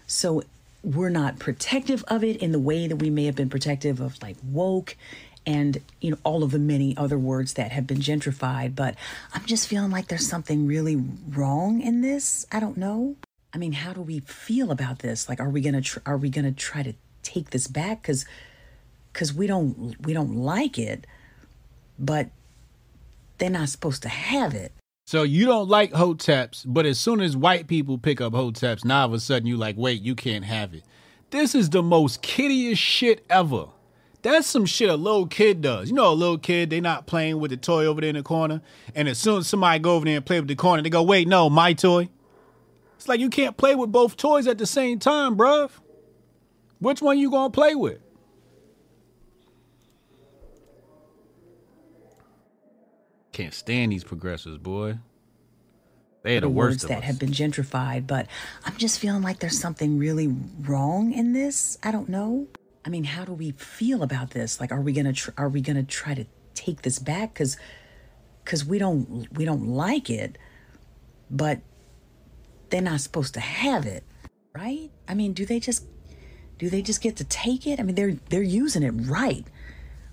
So we're not protective of it in the way that we may have been protective of like woke and you know all of the many other words that have been gentrified but i'm just feeling like there's something really wrong in this. I don't know. I mean how do we feel about this? Like are we gonna tr- are we gonna try to take this back? Because because we don't we don't like it but they're not supposed to have it So you don't like hoteps, but as soon as white people pick up hoteps, now all of a sudden you like, wait, you can't have it. This is the most kiddiest shit ever. That's some shit a little kid does. You know, a little kid, they not playing with the toy over there in the corner. And as soon as somebody go over there and play with the corner, they go, wait, no, my toy. It's like you can't play with both toys at the same time, bruv. Which one you gonna play with? Can't stand these progressives, boy. They are the the worst words of that us. have been gentrified, but I'm just feeling like there's something really wrong in this. I don't know. I mean, how do we feel about this? Like, are we gonna tr- are we gonna try to take this back? Because because we don't we don't like it, but they're not supposed to have it, right? I mean, do they just do they just get to take it? I mean, they're they're using it right,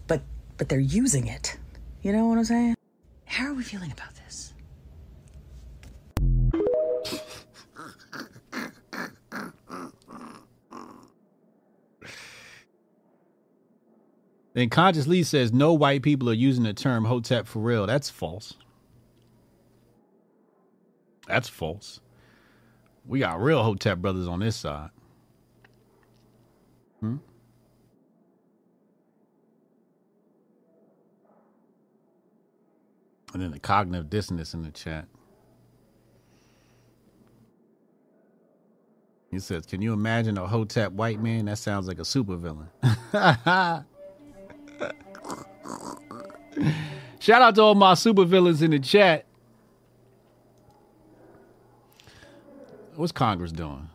but but they're using it. You know what I'm saying? How are we feeling about this? Then Conscious Lee says no white people are using the term hotep for real. That's false. That's false. We got real hotep brothers on this side. Hmm? And then the cognitive dissonance in the chat. He says, Can you imagine a hotep white man? That sounds like a supervillain. Shout out to all my supervillains in the chat. What's Congress doing?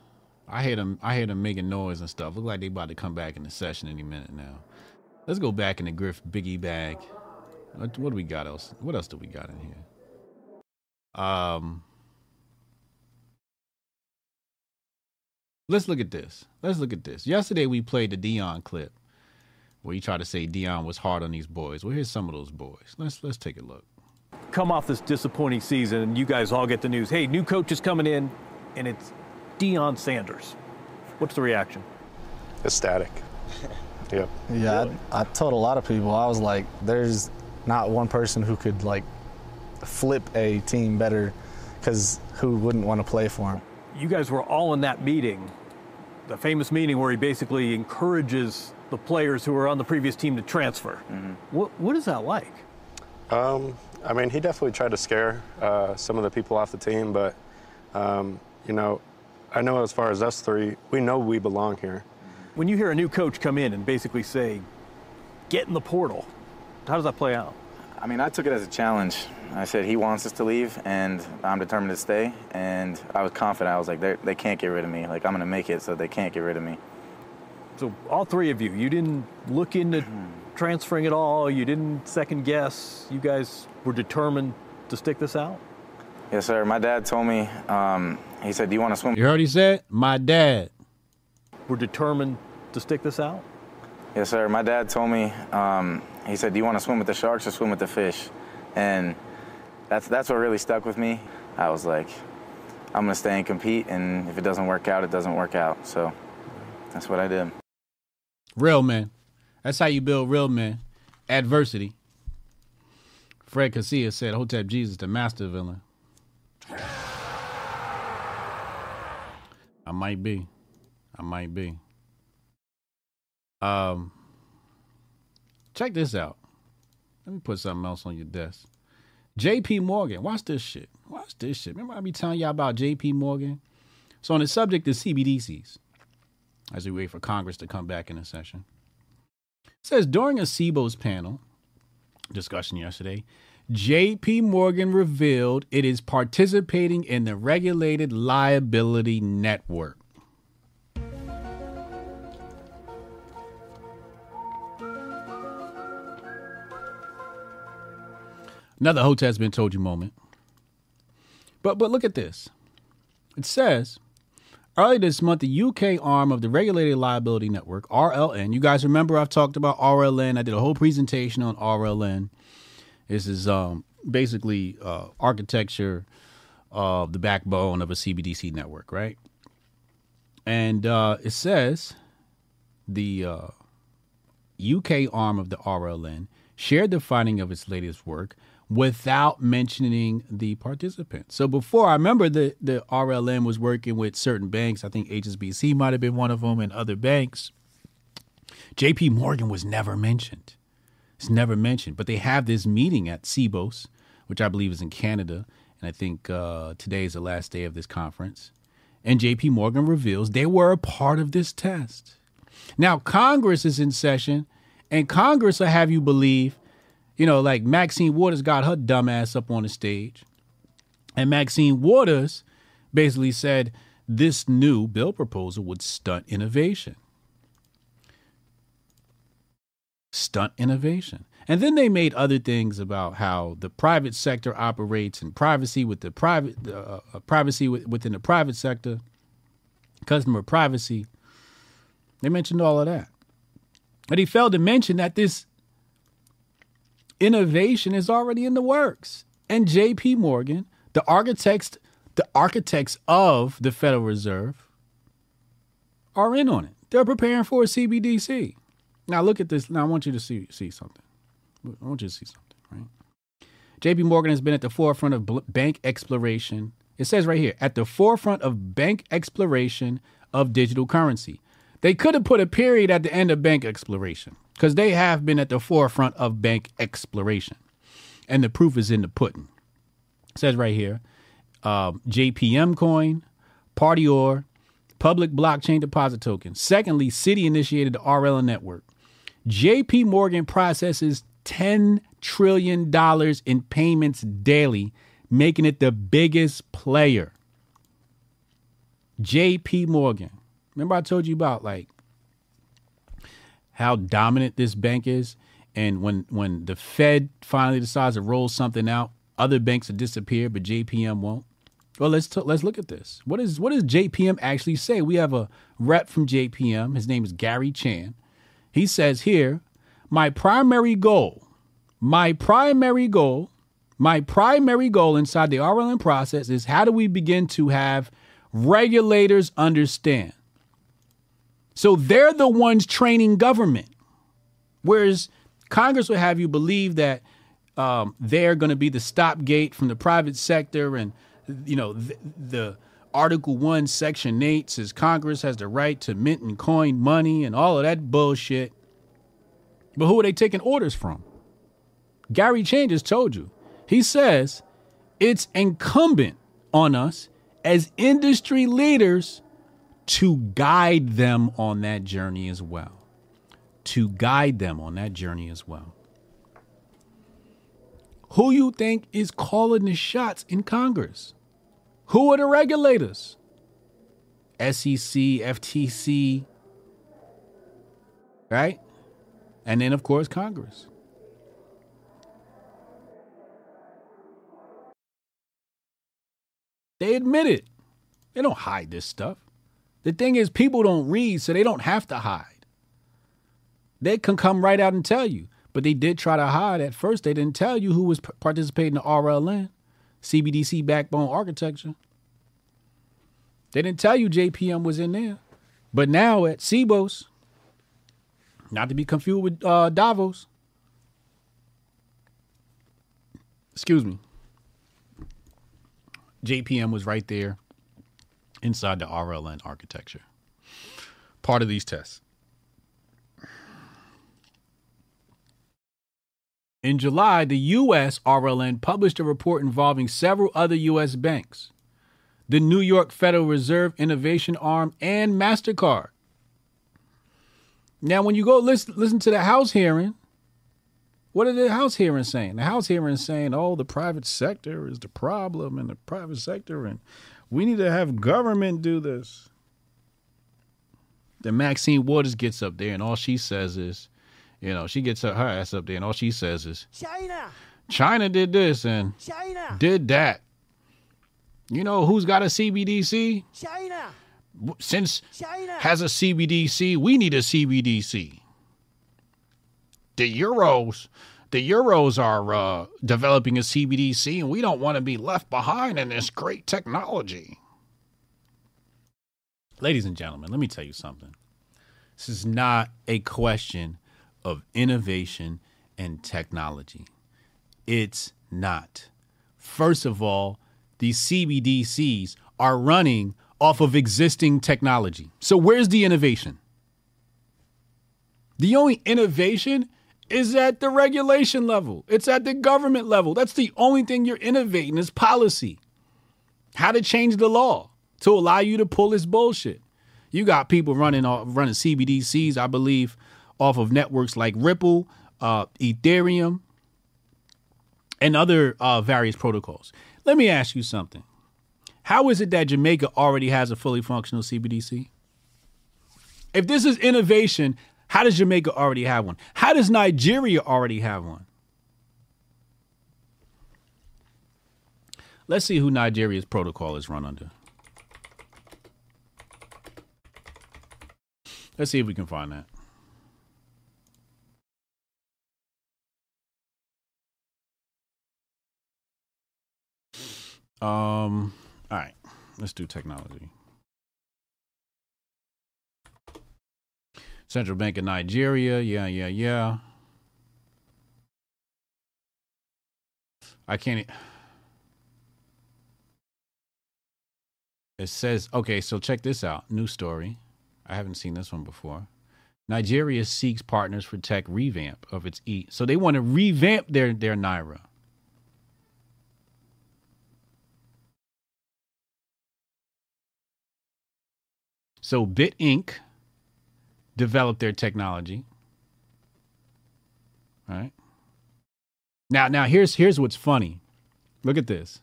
I hear them. I hear them making noise and stuff. Look like they about to come back in the session any minute now. Let's go back in the Griff Biggie bag. What, what do we got else? What else do we got in here? Um, let's look at this. Let's look at this. Yesterday we played the Deion clip where you tried to say Deion was hard on these boys. Well, here's some of those boys. Let's let's take a look. come off this disappointing season and you guys all get the news hey new coach is coming in and it's Deion Sanders what's the reaction Ecstatic. Yep. Yeah, I, I told a lot of people, I was like, there's not one person who could like flip a team better because who wouldn't want to play for him? you guys were all in that meeting the famous meeting where he basically encourages the players who were on the previous team to transfer what, what is that like Um, I mean, he definitely tried to scare uh, some of the people off the team, but um, you know, I know as far as us three, we know we belong here. when you hear a new coach come in and basically say get in the portal how does that play out I mean, I took it as a challenge. I said he wants us to leave, and I'm determined to stay. And I was confident. I was like, "They- they can't get rid of me. Like I'm gonna make it, so they can't get rid of me. So all three of you, you didn't look into transferring at all. You didn't second guess. You guys were determined to stick this out. Yes, sir. My dad told me. Um, he said, "Do you want to swim?" You heard he said, "My dad." We're determined to stick this out. Yes, sir. My dad told me. Um, he said, "Do you want to swim with the sharks or swim with the fish?" And that's that's what really stuck with me. I was like, "I'm gonna stay and compete, and if it doesn't work out, it doesn't work out." So that's what I did. Real men. That's how you build real men. Adversity. Fred Casillas said Hotep Jesus, the master villain. I might be. I might be. Um check this out. Let me put something else on your desk. JP Morgan, watch this shit. Watch this shit. Remember I be telling y'all about JP Morgan? So on the subject of CBDCs, as we wait for Congress to come back in a session. Says during a Sibos panel discussion yesterday, JP Morgan revealed it is participating in the regulated liability network. Another Hotep's been told you moment. But but look at this. It says Earlier this month, the UK arm of the Regulated Liability Network, RLN, you guys remember I've talked about RLN. I did a whole presentation on RLN. This is um, basically uh, architecture of the backbone of a CBDC network, right? And uh, it says the uh, UK arm of the RLN shared the finding of its latest work without mentioning the participants. So before, I remember the, the RLN was working with certain banks. I think HSBC might have been one of them and other banks. JP Morgan was never mentioned. It's never mentioned. But they have this meeting at Sibos, which I believe is in Canada. And I think uh, today is the last day of this conference. And JP Morgan reveals they were a part of this test. Now, Congress is in session, and Congress will have you believe You know, like Maxine Waters got her dumb ass up on the stage. And Maxine Waters basically said this new bill proposal would stunt innovation. Stunt innovation. And then they made other things about how the private sector operates and privacy with the private uh, uh, privacy within the private sector, customer privacy. They mentioned all of that. But he failed to mention that this innovation is already in the works. And JP Morgan, the architects the architects of the Federal Reserve are in on it. They're preparing for a CBDC. Now look at this. Now I want you to see see something. I want you to see something, right? JP Morgan has been at the forefront of bank exploration. It says right here, at the forefront of bank exploration of digital currency. They could have put a period at the end of bank exploration because they have been at the forefront of bank exploration. And the proof is in the pudding. It says right here, um, JPM coin, Partior, public blockchain deposit token. Secondly, Citi initiated the RLN network. JP Morgan processes $10 trillion in payments daily, making it the biggest player. JP Morgan. Remember, I told you about like how dominant this bank is? And when, when the Fed finally decides to roll something out, other banks will disappear, but JPM won't. Well, let's t- let's look at this. What is what does JPM actually say? We have a rep from JPM. His name is Gary Chan. He says here, my primary goal, my primary goal, my primary goal inside the RLN process is how do we begin to have regulators understand? So they're the ones training government, whereas Congress would have you believe that um, they're going to be the stopgate from the private sector and you know, the, the Article 1, Section 8 says Congress has the right to mint and coin money and all of that bullshit. But who are they taking orders from? Gary Chan just told you. He says it's incumbent on us as industry leaders to guide them on that journey as well. To guide them on that journey as well. Who you think is calling the shots in Congress? Who are the regulators? SEC, FTC, right? And then, of course, Congress. They admit it. They don't hide this stuff. The thing is, people don't read, so they don't have to hide. They can come right out and tell you. But they did try to hide. At first, they didn't tell you who was participating in the RLN. CBDC backbone architecture. They didn't tell you JPM was in there. But now at Sibos, not to be confused with uh, Davos. Excuse me. JPM was right there inside the RLN architecture. Part of these tests. In July, the U.S. RLN published a report involving several other U.S. banks, the New York Federal Reserve Innovation Arm, and MasterCard. Now, when you go listen, listen to the House hearing, what are the House hearing saying? The House hearing saying, oh, the private sector is the problem and the private sector, and we need to have government do this. Then Maxine Waters gets up there, and all she says is, you know, she gets her, her ass up there, and all she says is, China. China did this and China. did that. You know who's got a CBDC? China. Since China. has a CBDC, we need a CBDC. The Euros, the Euros are uh, developing a CBDC, and we don't want to be left behind in this great technology. Ladies and gentlemen, let me tell you something. This is not a question of innovation and technology. It's not. First of all, these CBDCs are running off of existing technology. So, where's the innovation? The only innovation is at the regulation level, it's at the government level. That's the only thing you're innovating is policy. How to change the law to allow you to pull this bullshit. You got people running off, running CBDCs, I believe, off of networks like Ripple, uh, Ethereum, and other uh, various protocols. Let me ask you something. How is it that Jamaica already has a fully functional CBDC? If this is innovation, how does Jamaica already have one? How does Nigeria already have one? Let's see who Nigeria's protocol is run under. Let's see if we can find that. Um, all right, let's do technology. Central Bank of Nigeria, yeah, yeah, yeah. I can't. It says, okay, so check this out. New story. I haven't seen this one before. Nigeria seeks partners for tech revamp of its E. So they want to revamp their, their Naira. So Bitt Inc. developed their technology. All right. Now, now here's here's what's funny. Look at this.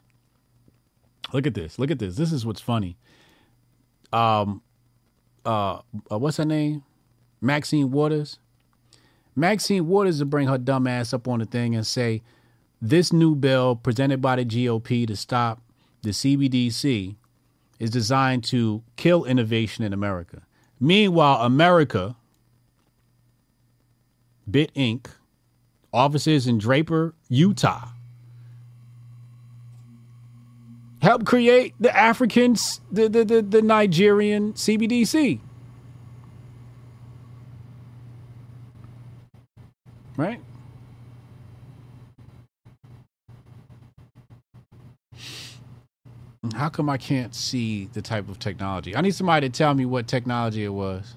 Look at this. Look at this. This is what's funny. Um, uh, uh what's her name? Maxine Waters. Maxine Waters to bring her dumb ass up on the thing and say, this new bill presented by the GOP to stop the CBDC is designed to kill innovation in America. Meanwhile, America, Bitt Inc., offices in Draper, Utah, helped create the African, the, the, the, the Nigerian CBDC. Right? How come I can't see the type of technology? I need somebody to tell me what technology it was.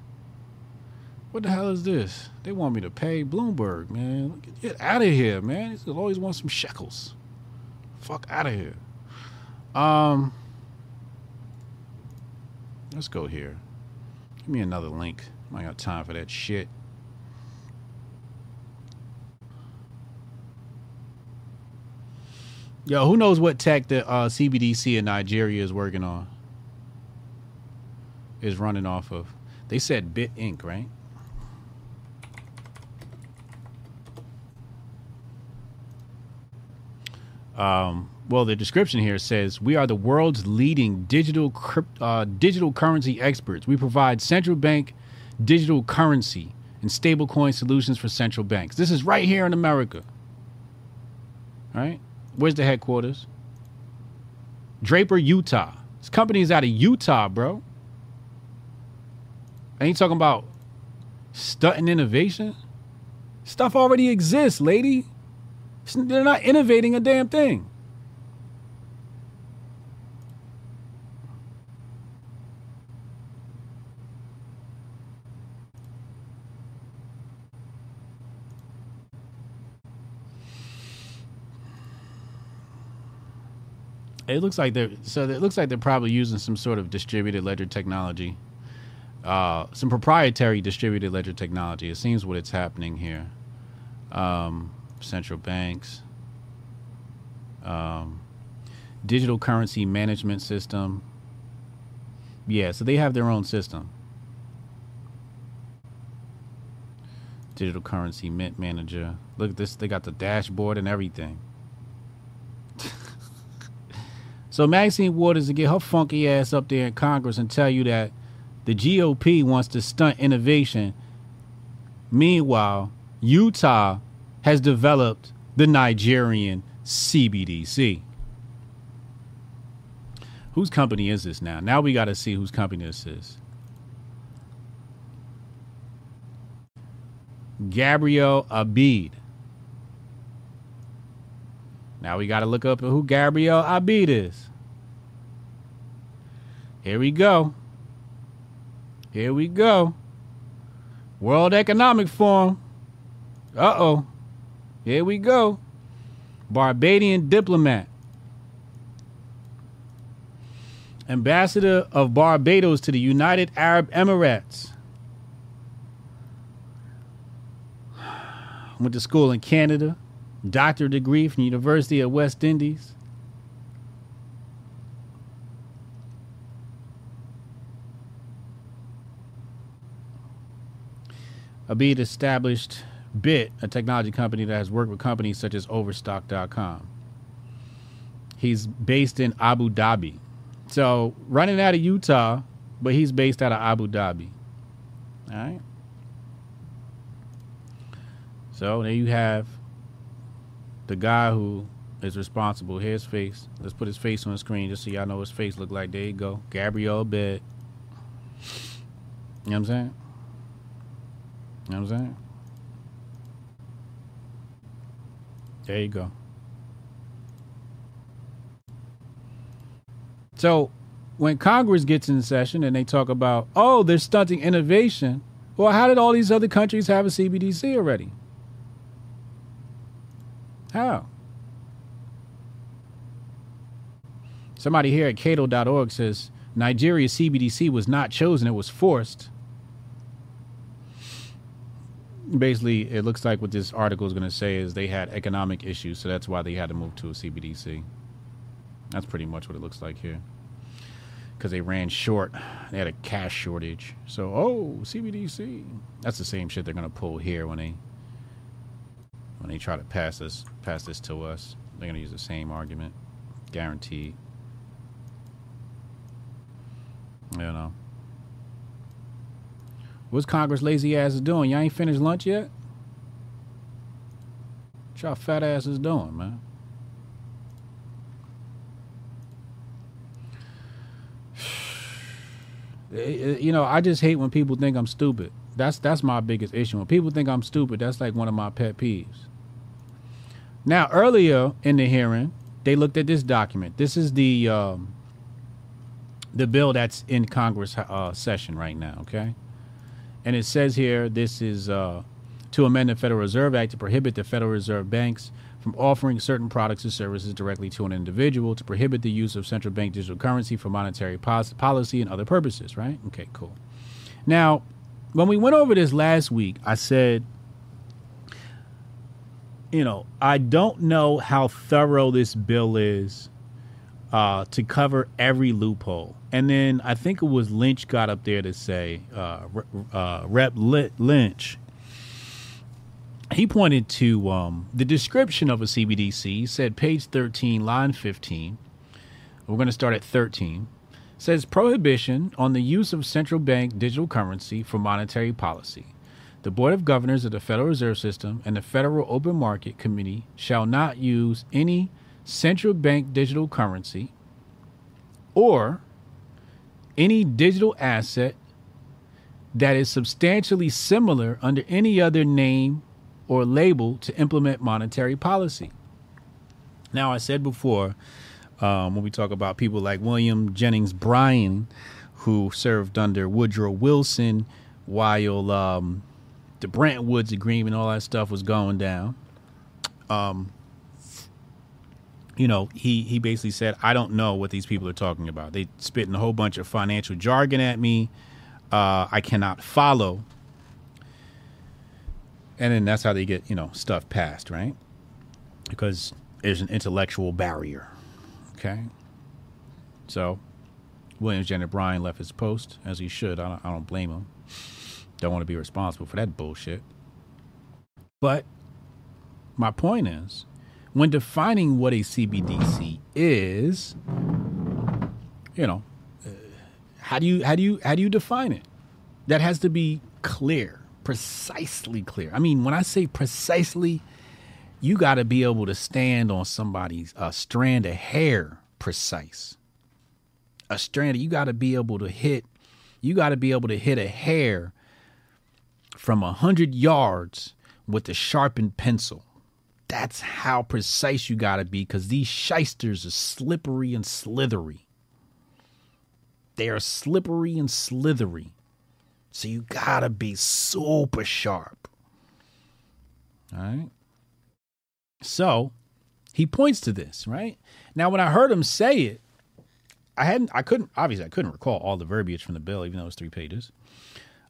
What the hell is this? They want me to pay Bloomberg, man. Get out of here, man. Always want some shekels. Fuck out of here. Um, let's go here. Give me another link. I got time for that shit. Yo, who knows what tech the uh, CBDC in Nigeria is working on? Is running off of? They said Bitt Inc., right? Um, well, the description here says we are the world's leading digital uh, digital currency experts. We provide central bank digital currency and stablecoin solutions for central banks. This is right here in America. Right, where's the headquarters? Draper, Utah. This company is out of Utah, bro. You talking about stunting innovation? Stuff already exists, lady. They're not innovating a damn thing. It looks like they're so it looks like they're probably using some sort of distributed ledger technology. Uh, some proprietary distributed ledger technology. It seems what it's happening here. Um, central banks, um, digital currency management system. Yeah, so they have their own system. Digital currency mint manager. Look at this, they got the dashboard and everything. So Maxine Waters to get her funky ass up there in Congress and tell you that the GOP wants to stunt innovation. Meanwhile, Utah has developed the Nigerian CBDC. Whose company is this now? Now we got to see whose company this is. Gabriel Abed. Now we got to look up who Gabriel Abed is. Here we go. Here we go. World Economic Forum. Uh oh. Here we go. Barbadian diplomat. Ambassador of Barbados to the United Arab Emirates. Went to school in Canada. doctorate degree from University of West Indies. Abed established Bitt, a technology company that has worked with companies such as Overstock.com. He's based in Abu Dhabi. So running out of Utah, but he's based out of Abu Dhabi. All right. So there you have the guy who is responsible. Here's face. Let's put his face on the screen just so y'all know his face look like. There you go. Gabriel Abed. You know what I'm saying? You know what I'm saying? There you go. So when Congress gets in session and they talk about, oh, they're stunting innovation, well, how did all these other countries have a CBDC already? How? Somebody here at cato.org says Nigeria's CBDC was not chosen, it was forced. Basically, it looks like what this article is going to say is they had economic issues, so that's why they had to move to a CBDC. That's pretty much what it looks like here. Because they ran short, they had a cash shortage. So, oh, CBDC. That's the same shit they're going to pull here when they when they try to pass this pass this to us. They're going to use the same argument, guaranteed. You know. What's Congress lazy asses doing? Y'all ain't finished lunch yet? What y'all fat asses doing, man? You know, I just hate when people think I'm stupid. That's that's my biggest issue. When people think I'm stupid, that's like one of my pet peeves. Now, earlier in the hearing, they looked at this document. This is the um, the bill that's in Congress uh, session right now. Okay, and it says here this is uh, to amend the Federal Reserve Act to prohibit the Federal Reserve banks from offering certain products or services directly to an individual, to prohibit the use of central bank digital currency for monetary pos- policy and other purposes. Right? Okay, cool. Now, when we went over this last week, I said you know, I don't know how thorough this bill is uh, to cover every loophole. And then I think it was Lynch got up there to say, uh, uh, Rep Lynch, he pointed to um, the description of a CBDC. He said, page 13, line 15. We're going to start at 13. Says prohibition on the use of central bank digital currency for monetary policy. The Board of Governors of the Federal Reserve System and the Federal Open Market Committee shall not use any central bank digital currency or any digital asset that is substantially similar under any other name or label to implement monetary policy. Now, I said before, um, when we talk about people like William Jennings Bryan, who served under Woodrow Wilson while um, the Bretton Woods agreement, all that stuff was going down. Um, you know, he he basically said, "I don't know what these people are talking about. They spitting a whole bunch of financial jargon at me. Uh, I cannot follow." And then that's how they get you know stuff passed, right? Because there's an intellectual barrier. Okay. So, Williams Jennings Bryan left his post as he should. I don't, I don't blame him. Don't want to be responsible for that bullshit. But my point is, when defining what a CBDC is, you know, uh, how do you how do you how do you define it? That has to be clear, precisely clear. I mean, when I say precisely, you got to be able to stand on somebody's uh, strand of hair precise. A strand, you got to be able to hit. You got to be able to hit a hair from a hundred yards with a sharpened pencil. That's how precise you gotta be, because these shysters are slippery and slithery. They are slippery and slithery. So you gotta be super sharp. All right. So he points to this, right? Now, when I heard him say it, I hadn't, I couldn't, obviously, I couldn't recall all the verbiage from the bill, even though it was three pages.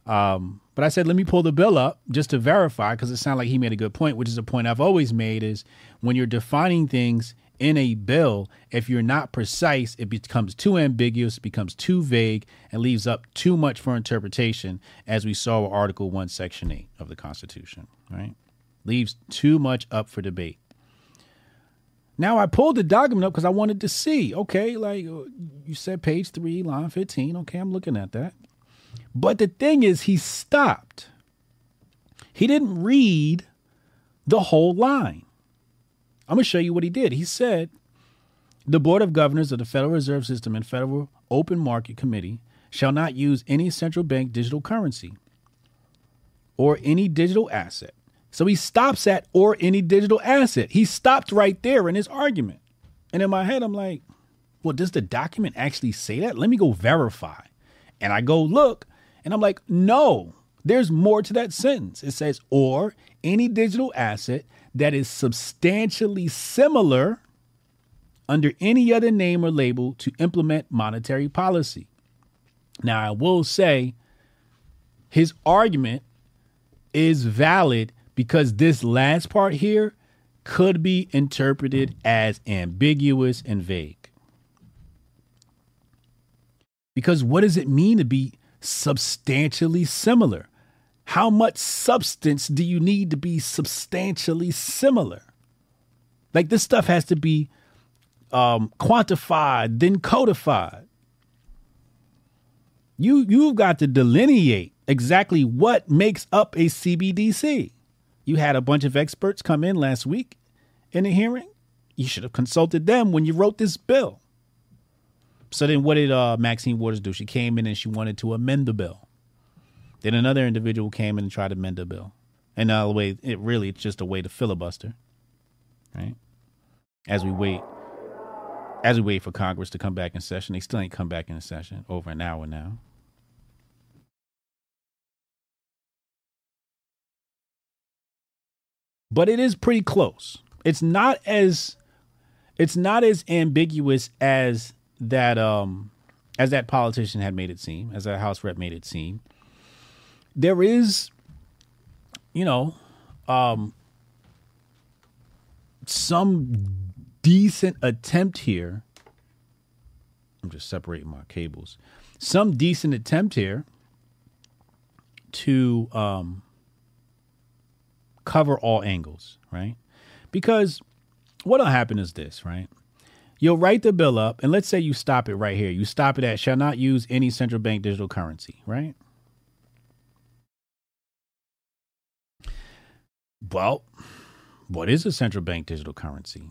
Um, But I said, let me pull the bill up just to verify because it sounded like he made a good point, which is a point I've always made is when you're defining things in a bill, if you're not precise, it becomes too ambiguous, becomes too vague, and leaves up too much for interpretation, as we saw with Article 1, Section 8 of the Constitution, right? Leaves too much up for debate. Now I pulled the document up because I wanted to see, okay, like uh, you said, page three, line 15. Okay, I'm looking at that. But the thing is, he stopped. He didn't read the whole line. I'm going to show you what he did. He said, the Board of Governors of the Federal Reserve System and Federal Open Market Committee shall not use any central bank digital currency or any digital asset. So he stops at or any digital asset. He stopped right there in his argument. And in my head, I'm like, well, does the document actually say that? Let me go verify. And I go look, and I'm like, no, there's more to that sentence. It says, or any digital asset that is substantially similar under any other name or label to implement monetary policy. Now, I will say his argument is valid because this last part here could be interpreted as ambiguous and vague. Because what does it mean to be substantially similar? How much substance do you need to be substantially similar? Like this stuff has to be um, quantified, then codified. You you've got to delineate exactly what makes up a CBDC. You had a bunch of experts come in last week in a hearing. You should have consulted them when you wrote this bill. So then what did uh, Maxine Waters do? She came in and she wanted to amend the bill. Then another individual came in and tried to amend the bill. And now the way it really it's just a way to filibuster. Right? As we wait as we wait for Congress to come back in session, they still ain't come back in session over an hour now. But it is pretty close. It's not as it's not as ambiguous as that um as that politician had made it seem, as that House rep made it seem. There is, you know, um some decent attempt here. I'm just separating my cables. Some decent attempt here to um cover all angles, right? Because what'll happen is this, right? You'll write the bill up, and let's say you stop it right here. You stop it at shall not use any central bank digital currency, right? Well, what is a central bank digital currency?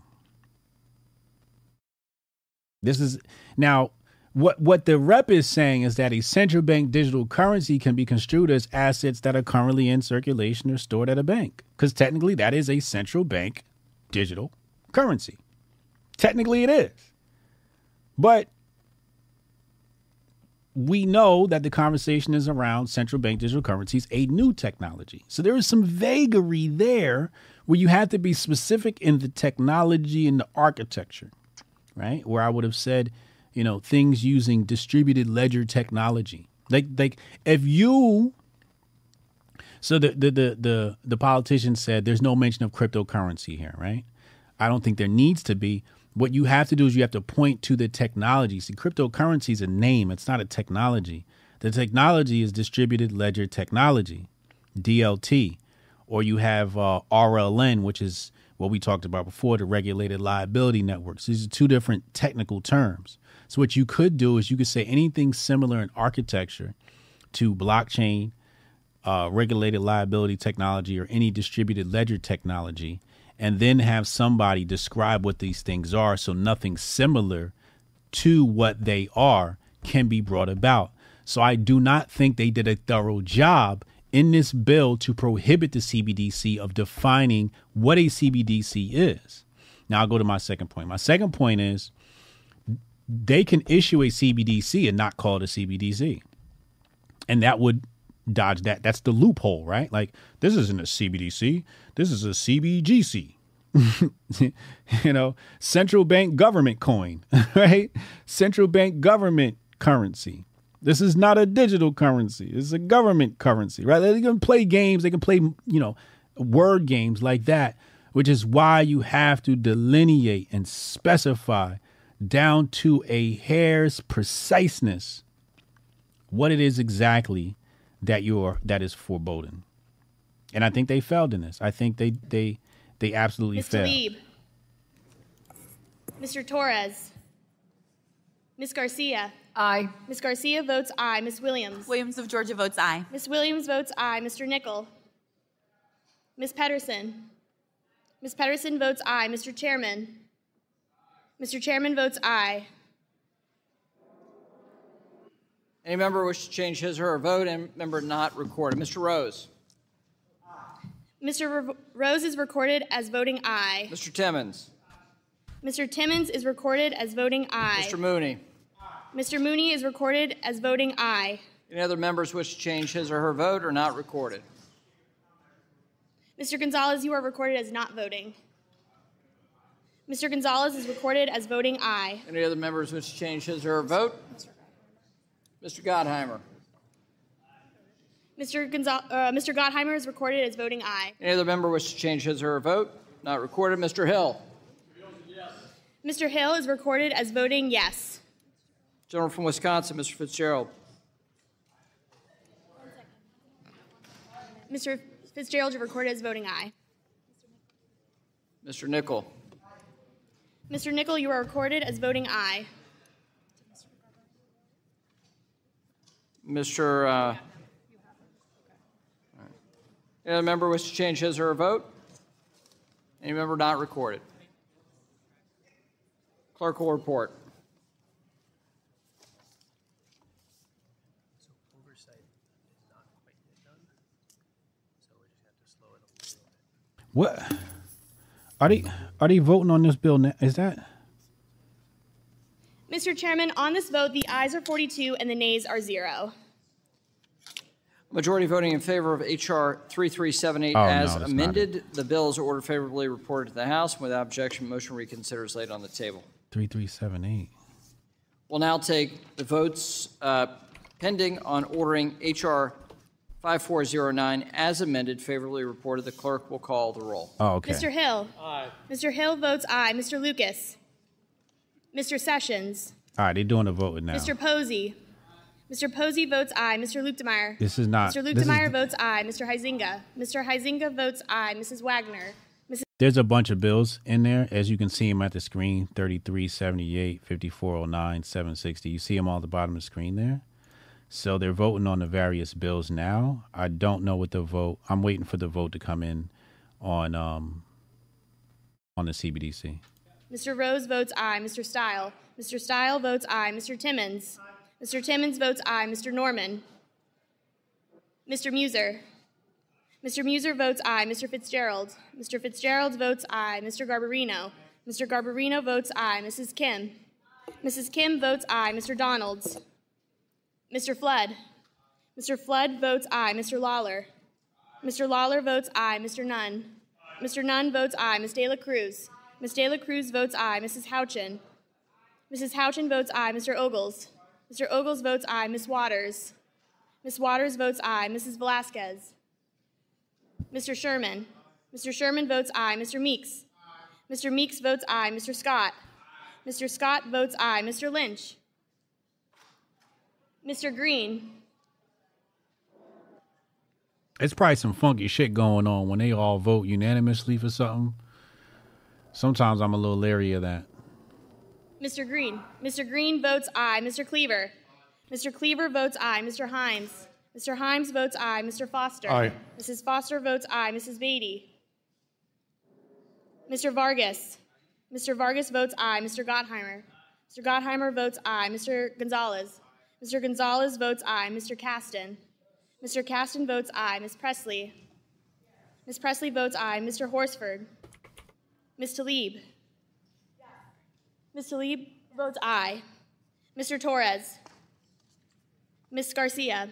This is now what what the rep is saying is that a central bank digital currency can be construed as assets that are currently in circulation or stored at a bank because technically that is a central bank digital currency technically it is. But we know that the conversation is around central bank digital currencies a new technology. So there is some vagary there where you have to be specific in the technology and the architecture right? Where i would have said you know things using distributed ledger technology. Like like if you so the the the the, the politician said there's no mention of cryptocurrency here right? I don't think there needs to be what you have to do is you have to point to the technology. See cryptocurrency is a name. It's not a technology. The technology is distributed ledger technology dlt or you have uh, rln which is what we talked about before the regulated liability networks. These are two different technical terms. So what you could do is you could say anything similar in architecture to blockchain, uh, regulated liability technology, or any distributed ledger technology, and then have somebody describe what these things are so nothing similar to what they are can be brought about. So I do not think they did a thorough job in this bill to prohibit the CBDC of defining what a CBDC is. Now I'll go to my second point. My second point is they can issue a CBDC and not call it a CBDC. And that would dodge that. That's the loophole, right? Like, this isn't a CBDC, this is a CBGC. you know, central bank government coin, right? Central bank government currency. This is not a digital currency. It's a government currency, right? They can play games. They can play, you know, word games like that, which is why you have to delineate and specify down to a hair's preciseness what it is exactly that you're that is foreboding. And I think they failed in this. I think they they they absolutely Ms. failed. Tlaib. Mr. Torres. Ms. Garcia. Aye. Ms. Garcia votes aye. Ms. Williams. Williams of Georgia votes aye. Ms. Williams votes aye. Mr. Nickel. Ms. Pettersen. Ms. Pettersen votes aye. Mr. Chairman. Mr. Chairman votes aye. Any member wish to change his or her vote? Any member not recorded? Mr. Rose. Mr. Ro- Rose is recorded as voting aye. Mr. Timmons. Mr. Timmons is recorded as voting aye. Mr. Mooney. Mr. Mooney is recorded as voting aye. Any other members wish to change his or her vote or not recorded? Mr. Gonzalez, you are recorded as not voting. Mr. Gonzalez is recorded as voting aye. Any other members wish to change his or her vote? Mr. Gottheimer. Mr. Gonzal- uh, Mr. Gottheimer is recorded as voting aye. Any other member wish to change his or her vote? Not recorded. Mr. Hill. Mr. Hill is recorded as voting yes. Gentleman from Wisconsin, Mr. Fitzgerald. Mr. Fitzgerald, you're recorded as voting aye. Mr. Nickel. Mr. Nickel, you are recorded as voting aye. Mr. Uh. Any other member wish to change his or her vote? Any member not recorded? Clerk will report. What are they are they voting on this bill now? Is that Mr. Chairman, on this vote, the ayes are 42 and the nays are zero. Majority voting in favor of H.R. 3378 Oh, no, as that's not amended. The bill is ordered favorably reported to the House. Without objection, motion reconsider is laid on the table. three three seven eight? We'll now take the votes uh, pending on ordering H.R. 5409 as amended, favorably reported. The clerk will call the roll. Oh, okay. Mr. Hill. Aye. Mr. Hill votes aye. Mr. Lucas. Mr. Sessions. All right, they're doing the voting now. Mr. Posey. Mr. Posey votes aye. Mr. Luetkemeyer. This is not- Mr. Luke is- Demeyer votes aye. Mr. Huizinga. Mr. Huizinga votes aye. Mrs. Wagner. Mrs. There's a bunch of bills in there, as you can see them at the screen 33, 78, 5409, 760. You see them all at the bottom of the screen there. So they're voting on the various bills now. I don't know what the vote. I'm waiting for the vote to come in on um on the CBDC. Mr. Rose votes aye. Mr. Steil. Mr. Steil votes aye. Mr. Timmons. Mr. Timmons votes aye. Mr. Norman. Mr. Meuser. Mr. Meuser votes aye. Mr. Fitzgerald. Mr. Fitzgerald votes aye. Mr. Garbarino. Mr. Garbarino votes aye. Mrs. Kim. Mrs. Kim votes aye. Mr. Donalds. Mr. Flood. Mr. Flood votes aye. Mr. Lawler. Mr. Lawler votes aye. Mr. Nunn. Mr. Nunn votes aye. Ms. De La Cruz. Ms. De La Cruz votes aye. Mrs. Houchin. Mrs. Houchin votes aye. Mr. Ogles. Mr. Ogles votes aye. Ms. Waters. Ms. Waters votes aye. Mrs. Velázquez. Mr. Sherman. Mr. Sherman votes aye. Mr. Meeks. Mr. Meeks votes aye. Mr. Scott. Mr. Scott votes aye. Mr. Lynch. Mr. Green. It's probably some funky shit going on when they all vote unanimously for something. Sometimes I'm a little leery of that. Mr. Green. Mr. Green votes aye. Mr. Cleaver. Mr. Cleaver votes aye. Mr. Himes. Mr. Himes votes aye. Mr. Foster. Aye. Mrs. Foster votes aye. Mrs. Beatty. Mr. Vargas. Mr. Vargas votes aye. Mr. Gottheimer. Mr. Gottheimer votes aye. Mr. Gonzalez. Mr. Gonzalez votes aye. Mr. Casten. Mr. Casten votes aye. Ms. Pressley. Ms. Pressley votes aye. Mr. Horsford. Ms. Tlaib. Ms. Tlaib votes aye. Mr. Torres. Ms. Garcia.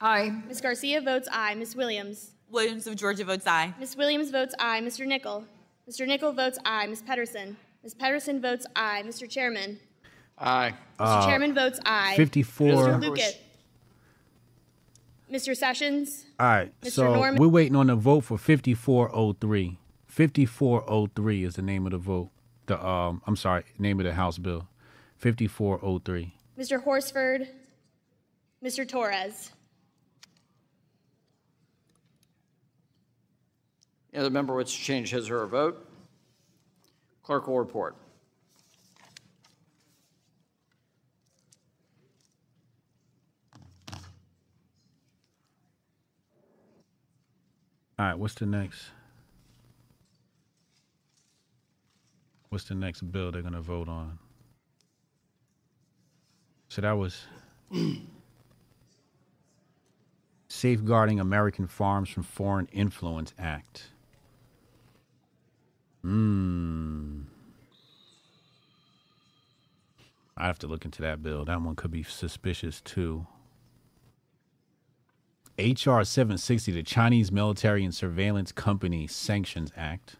Aye. Ms. Garcia votes aye. Ms. Williams. Williams of Georgia votes aye. Ms. Williams votes aye. Mr. Nickel. Mr. Nickel votes aye. Ms. Pettersen. Ms. Pettersen votes aye. Mr. Chairman. Aye. Mr. Uh, Chairman votes aye. 54. Mr. Lucas. Mr. Sessions, All right. Mr. So Norman? we're waiting on the vote for 5403. 5403 is the name of the vote. The um I'm sorry, name of the House bill. 5403. Mr. Horsford, Mr. Torres. Any other member wants to change his or her vote? Clerk will report. All right, what's the next? What's the next bill they're gonna vote on? So that was Safeguarding American Farms from Foreign Influence Act. Hmm. I have to look into that bill. That one could be suspicious too. HR 760, the Chinese Military and Surveillance Company Sanctions Act.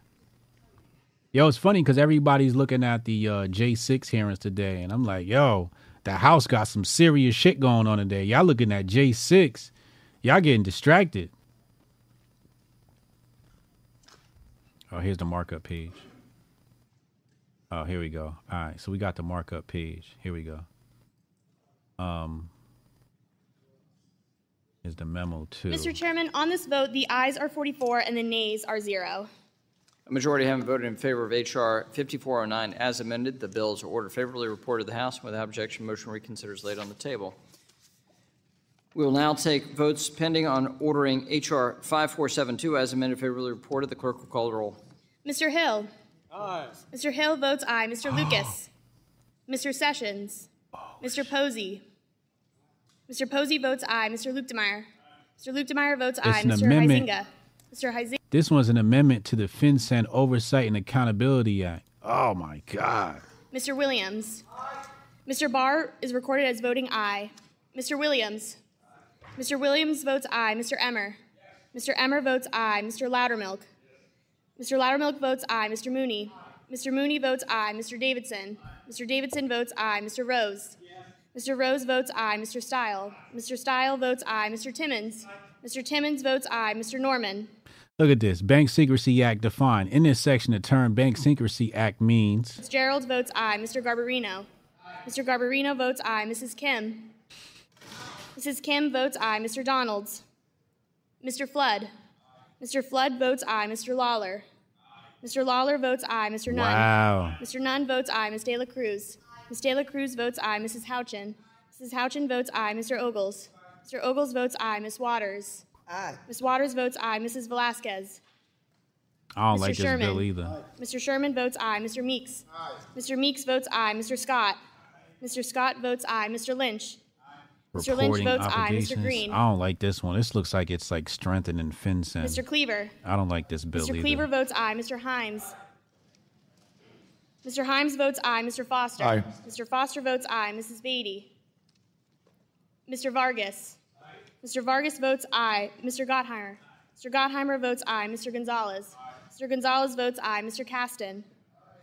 Yo, it's funny because everybody's looking at the uh, J6 hearings today, and I'm like, yo, the House got some serious shit going on today. Y'all looking at J6, y'all getting distracted. Oh, here's the markup page. Oh, here we go. All right, so we got the markup page. Here we go. Um, is the memo too. Mr. Chairman, on this vote, the ayes are 44 and the nays are zero. A majority having voted in favor of H.R. 5409 as amended, the bills are ordered favorably reported to the House. Without objection, motion reconsiders laid on the table. We will now take votes pending on ordering H.R. 5472 as amended favorably reported. The clerk will call the roll. Mr. Hill. Aye. Mr. Hill votes aye. Mr. Lucas. Mr. Sessions. Oh, Mr. Posey. Mr. Posey votes aye. Mr. Luetkemeyer. Mr. Luetkemeyer votes aye. Mr. amendment. Huizinga. Mr. Huizinga. This one's an amendment to the FinCEN Oversight and Accountability Act. Oh my God. Mr. Williams. Mr. Barr is recorded as voting aye. Mr. Williams. Mr. Williams votes aye. Mr. Emmer. Mr. Emmer votes aye. Mr. Loudermilk. Mr. Loudermilk votes aye. Mr. Mooney. Mr. Mooney votes aye. Mr. Davidson. Mr. Davidson votes aye. Mr. Rose. Mr. Rose votes aye. Mr. Steil. Mr. Steil votes aye. Mr. Timmons. Mr. Timmons votes aye. Mr. Norman. Look at this. Bank Secrecy Act defined. In this section, the term Bank Secrecy Act means Fitzgerald votes aye. Mr. Garbarino. Mr. Garbarino votes aye. Mrs. Kim. Mrs. Kim votes aye. Mr. Donalds. Mr. Flood. Mr. Flood votes aye. Mr. Lawler. Mr. Lawler votes aye. Mr. Nunn. Wow. Mr. Nunn votes aye. Ms. De La Cruz. Ms. De La Cruz votes aye. Mrs. Houchin. Mrs. Houchin votes aye. Mr. Ogles. Mr. Ogles votes aye. Ms. Waters. Aye. Ms. Waters votes aye. Mrs. Velázquez. I don't Mr. like this Sherman. bill either. Mr. Sherman votes aye. Mr. Meeks. Aye. Mr. Meeks votes aye. Mr. Scott. Mr. Scott votes aye. Mr. Lynch. Mr. Lynch Reporting votes aye. Mr. obligations. Green. I don't like this one. This looks like it's like strengthening FinCEN. Mr. Cleaver. I don't like this bill either. Mr. either. Cleaver votes aye. Mr. Himes. Mr. Himes votes aye. Mr. Foster. Aye. Mr. Foster votes aye. Mrs. Beatty. Mr. Vargas. Mr. Vargas votes aye. Mr. Gottheimer. Mr. Gottheimer votes aye. Mr. Gonzalez. Mr. Gonzalez votes aye. Mr. Casten.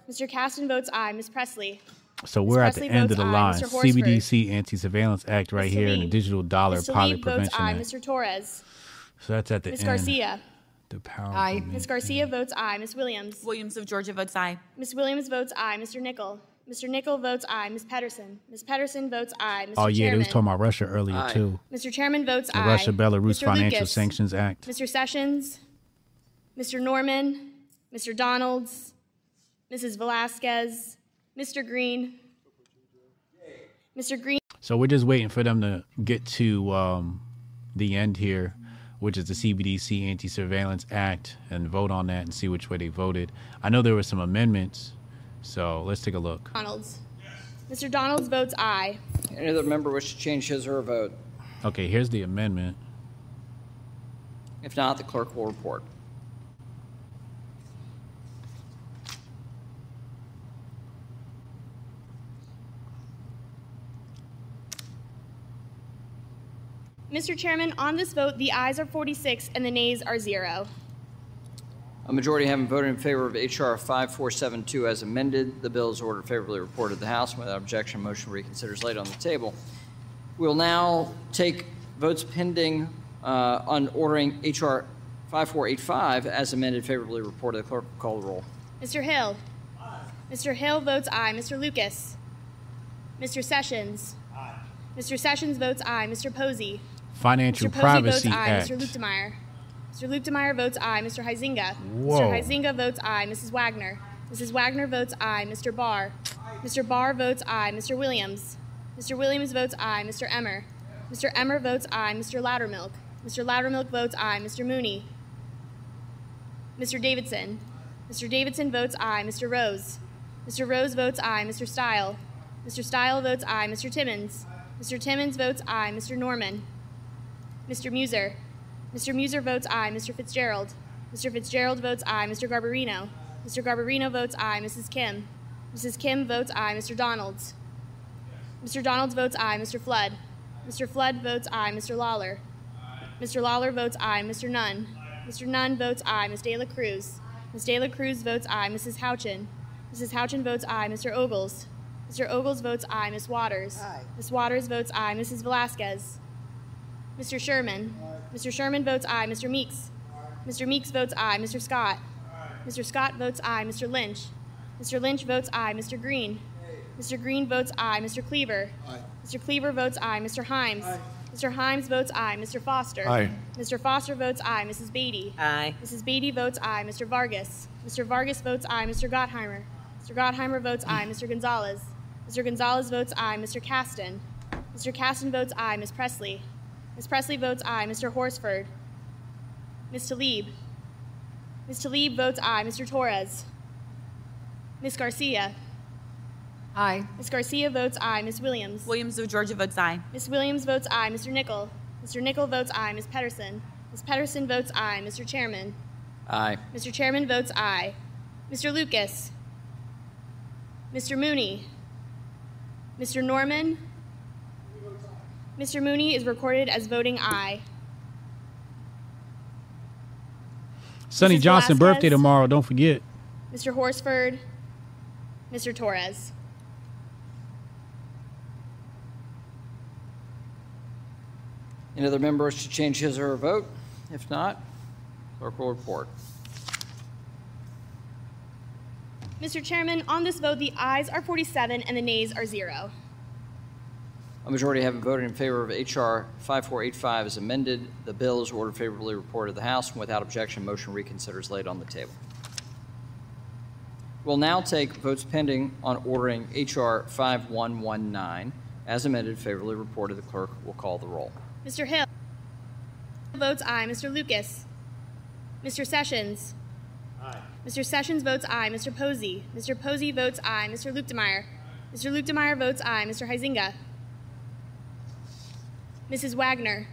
Mr. Casten votes aye. Ms. Pressley. So Ms. we're at the Pressley end of votes the aye. line. Mr. Horsford. CBDC Anti-Surveillance Act right Mr. here and the Digital Dollar Mr. Pilot Lee votes Prevention aye. Act. Mr. Torres. So that's at the Ms. end. Garcia. The power. Aye. Ms. Garcia votes aye. Ms. Williams. Williams of Georgia votes aye. Ms. Williams votes aye. Mr. Nickel. Mr. Nickel votes aye. Ms. Pettersen. Ms. Pettersen votes aye. Mr. Oh yeah, they Chairman. was talking about Russia earlier Aye. too. Mr. Chairman votes The aye. Russia Belarus Mr. Financial Lucas. Sanctions Act. Mr. Sessions. Mr. Norman. Mr. Donalds. Mrs. Velázquez. Mr. Green. Mr. Green. So we're just waiting for them to get to um, the end here, which is the CBDC Anti Surveillance Act, and vote on that and see which way they voted. I know there were some amendments, so let's take a look. Donalds. Mr. Donalds votes aye. Any other member wish to change his or her vote? Okay, here's the amendment. If not, the clerk will report. Mr. Chairman, on this vote, the ayes are 46 and the nays are zero. A majority having voted in favor of H.R. 5472 as amended, the bill is ordered favorably reported to the House. Without objection, motion reconsiders laid on the table. We will now take votes pending Uh, On ordering HR 5485 as amended favorably reported, the clerk will call the roll. Mr. Hill. Aye. Mr. Hill votes aye. Mr. Lucas. Mr. Sessions. Aye. Mr. Sessions votes aye. Mr. Posey. Financial Mr. Posey Privacy votes aye. Act. Mr. Luetkemeyer. Mr. Luetkemeyer votes aye. Mr. Huizinga. Whoa. Mr. Huizinga votes aye. Mrs. Wagner. Mrs. Wagner votes aye. Mr. Barr. Mr. Barr votes aye. Mr. Williams. Mr. Williams votes aye. Mr. Emmer. Mr. Emmer votes aye. Mr. Loudermilk. Mr. Loudermilk votes aye. Mr. Mooney. Mr. Davidson. Mr. Davidson votes aye. Mr. Rose. Mr. Rose votes aye. Mr. Steil. Mr. Steil votes aye. Mr. Timmons. Mr. Timmons votes aye. Mr. Norman. Mr. Meuser. Mr. Meuser votes aye. Mr. Fitzgerald. Mr. Fitzgerald votes aye. Mr. Garbarino. Mr. Garbarino votes aye. Mrs. Kim. Mrs. Kim votes aye. Mr. Donalds. Mr. Donalds votes aye. Mr. Flood. Mr. Flood votes aye. Mr. Lawler. Mr. Lawler votes aye. Mr. Nunn. Mr. Nunn votes aye. Ms. De La Cruz. Ms. De La Cruz votes aye. Mrs. Houchin. Mrs. Houchin votes aye. Mr. Ogles. Mr. Ogles votes aye. Ms. Waters. Ms. Waters votes aye. Mrs. Velázquez. Mr. Sherman. Mr. Sherman votes aye. Mr. Meeks. Mr. Meeks votes aye. Mr. Scott. Mr. Scott votes aye. Mr. Lynch. Mr. Lynch votes aye. Mr. Green. Mr. Green votes aye. Mr. Cleaver. Mr. Cleaver votes aye. Mr. Himes. Mr. Himes votes aye. Mr. Foster. Aye. Mr. Foster votes aye. Mrs. Beatty. Aye. Mrs. Beatty votes aye. Mr. Vargas. Mr. Vargas votes aye. Mr. Gottheimer. Mr. Gottheimer votes aye. Mr. Gonzalez. Mr. Gonzalez votes aye. Mr. Casten. Mr. Casten votes aye. Ms. Pressley. Ms. Pressley votes aye. Mr. Horsford. Ms. Tlaib. Ms. Tlaib votes aye. Mr. Torres. Ms. Garcia. Aye. Ms. Garcia votes aye. Ms. Williams. Williams of Georgia votes aye. Ms. Williams votes aye. Mr. Nickel. Mr. Nickel votes aye. Ms. Pettersen. Ms. Pettersen votes aye. Mr. Chairman. Aye. Mr. Chairman votes aye. Mr. Lucas. Mr. Mooney. Mr. Norman. Mr. Mooney is recorded as voting aye. Sonny Mrs. Johnson Velázquez? birthday tomorrow. Don't forget. Mr. Horsford. Mr. Torres. Any other members to change his or her vote? If not, clerk will report. Mr. Chairman, on this vote, the ayes are 47 and the nays are zero. A majority having voted in favor of H.R. 5485 as amended, the bill is ordered favorably reported to the House, and without objection, motion reconsider is laid on the table. We'll now take votes pending on ordering H.R. 5119 as amended, favorably reported. The clerk will call the roll. Mr. Hill votes aye. Mr. Lucas. Mr. Sessions. Aye. Mr. Sessions votes aye. Mr. Posey. Mr. Posey votes aye. Mr. Luetkemeyer. Mr. Luetkemeyer votes aye. Mr. Huizinga. Mrs. Wagner.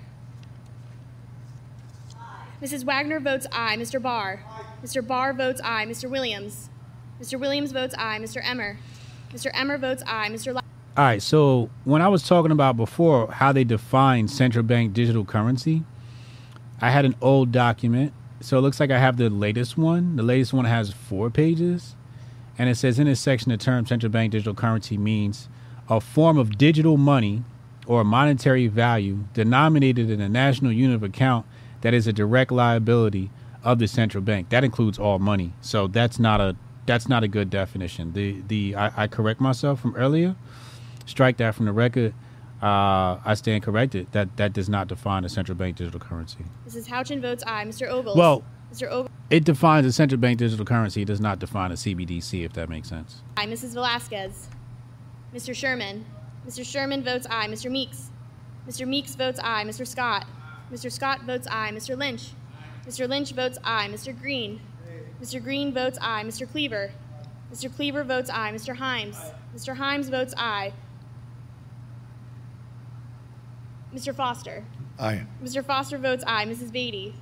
Mrs. Wagner votes aye. Mr. Barr. Mr. Barr votes aye. Mr. Williams. Mr. Williams votes aye. Mr. Emmer. Mr. Emmer votes aye. Mr. All right. So when I was talking about before how they define central bank digital currency, I had an old document. So it looks like I have the latest one. The latest one has four pages. And it says in this section, the term central bank digital currency means a form of digital money or monetary value denominated in a national unit of account that is a direct liability of the central bank. That includes all money. So that's not a that's not a good definition. The the I, I correct myself from earlier. Strike that from the record. Uh, I stand corrected. That that does not define a central bank digital currency. Mrs. Houchin votes aye. Mr. Ogles. Well- Mr. Ogles. It defines a central bank digital currency. It does not define a CBDC, if that makes sense. Aye. Mrs. Velázquez. Mr. Sherman. Mr. Sherman votes aye. Mr. Meeks. Mr. Meeks votes aye. Mr. Scott. Mr. Scott votes aye. Mr. Lynch. Mr. Lynch votes aye. Mr. Green. Mr. Green votes aye. Mr. Cleaver. Mr. Cleaver votes aye. Mr. Himes. Mr. Himes votes aye. Mr. Foster. Aye. Mr. Foster votes aye. Mrs. Beatty.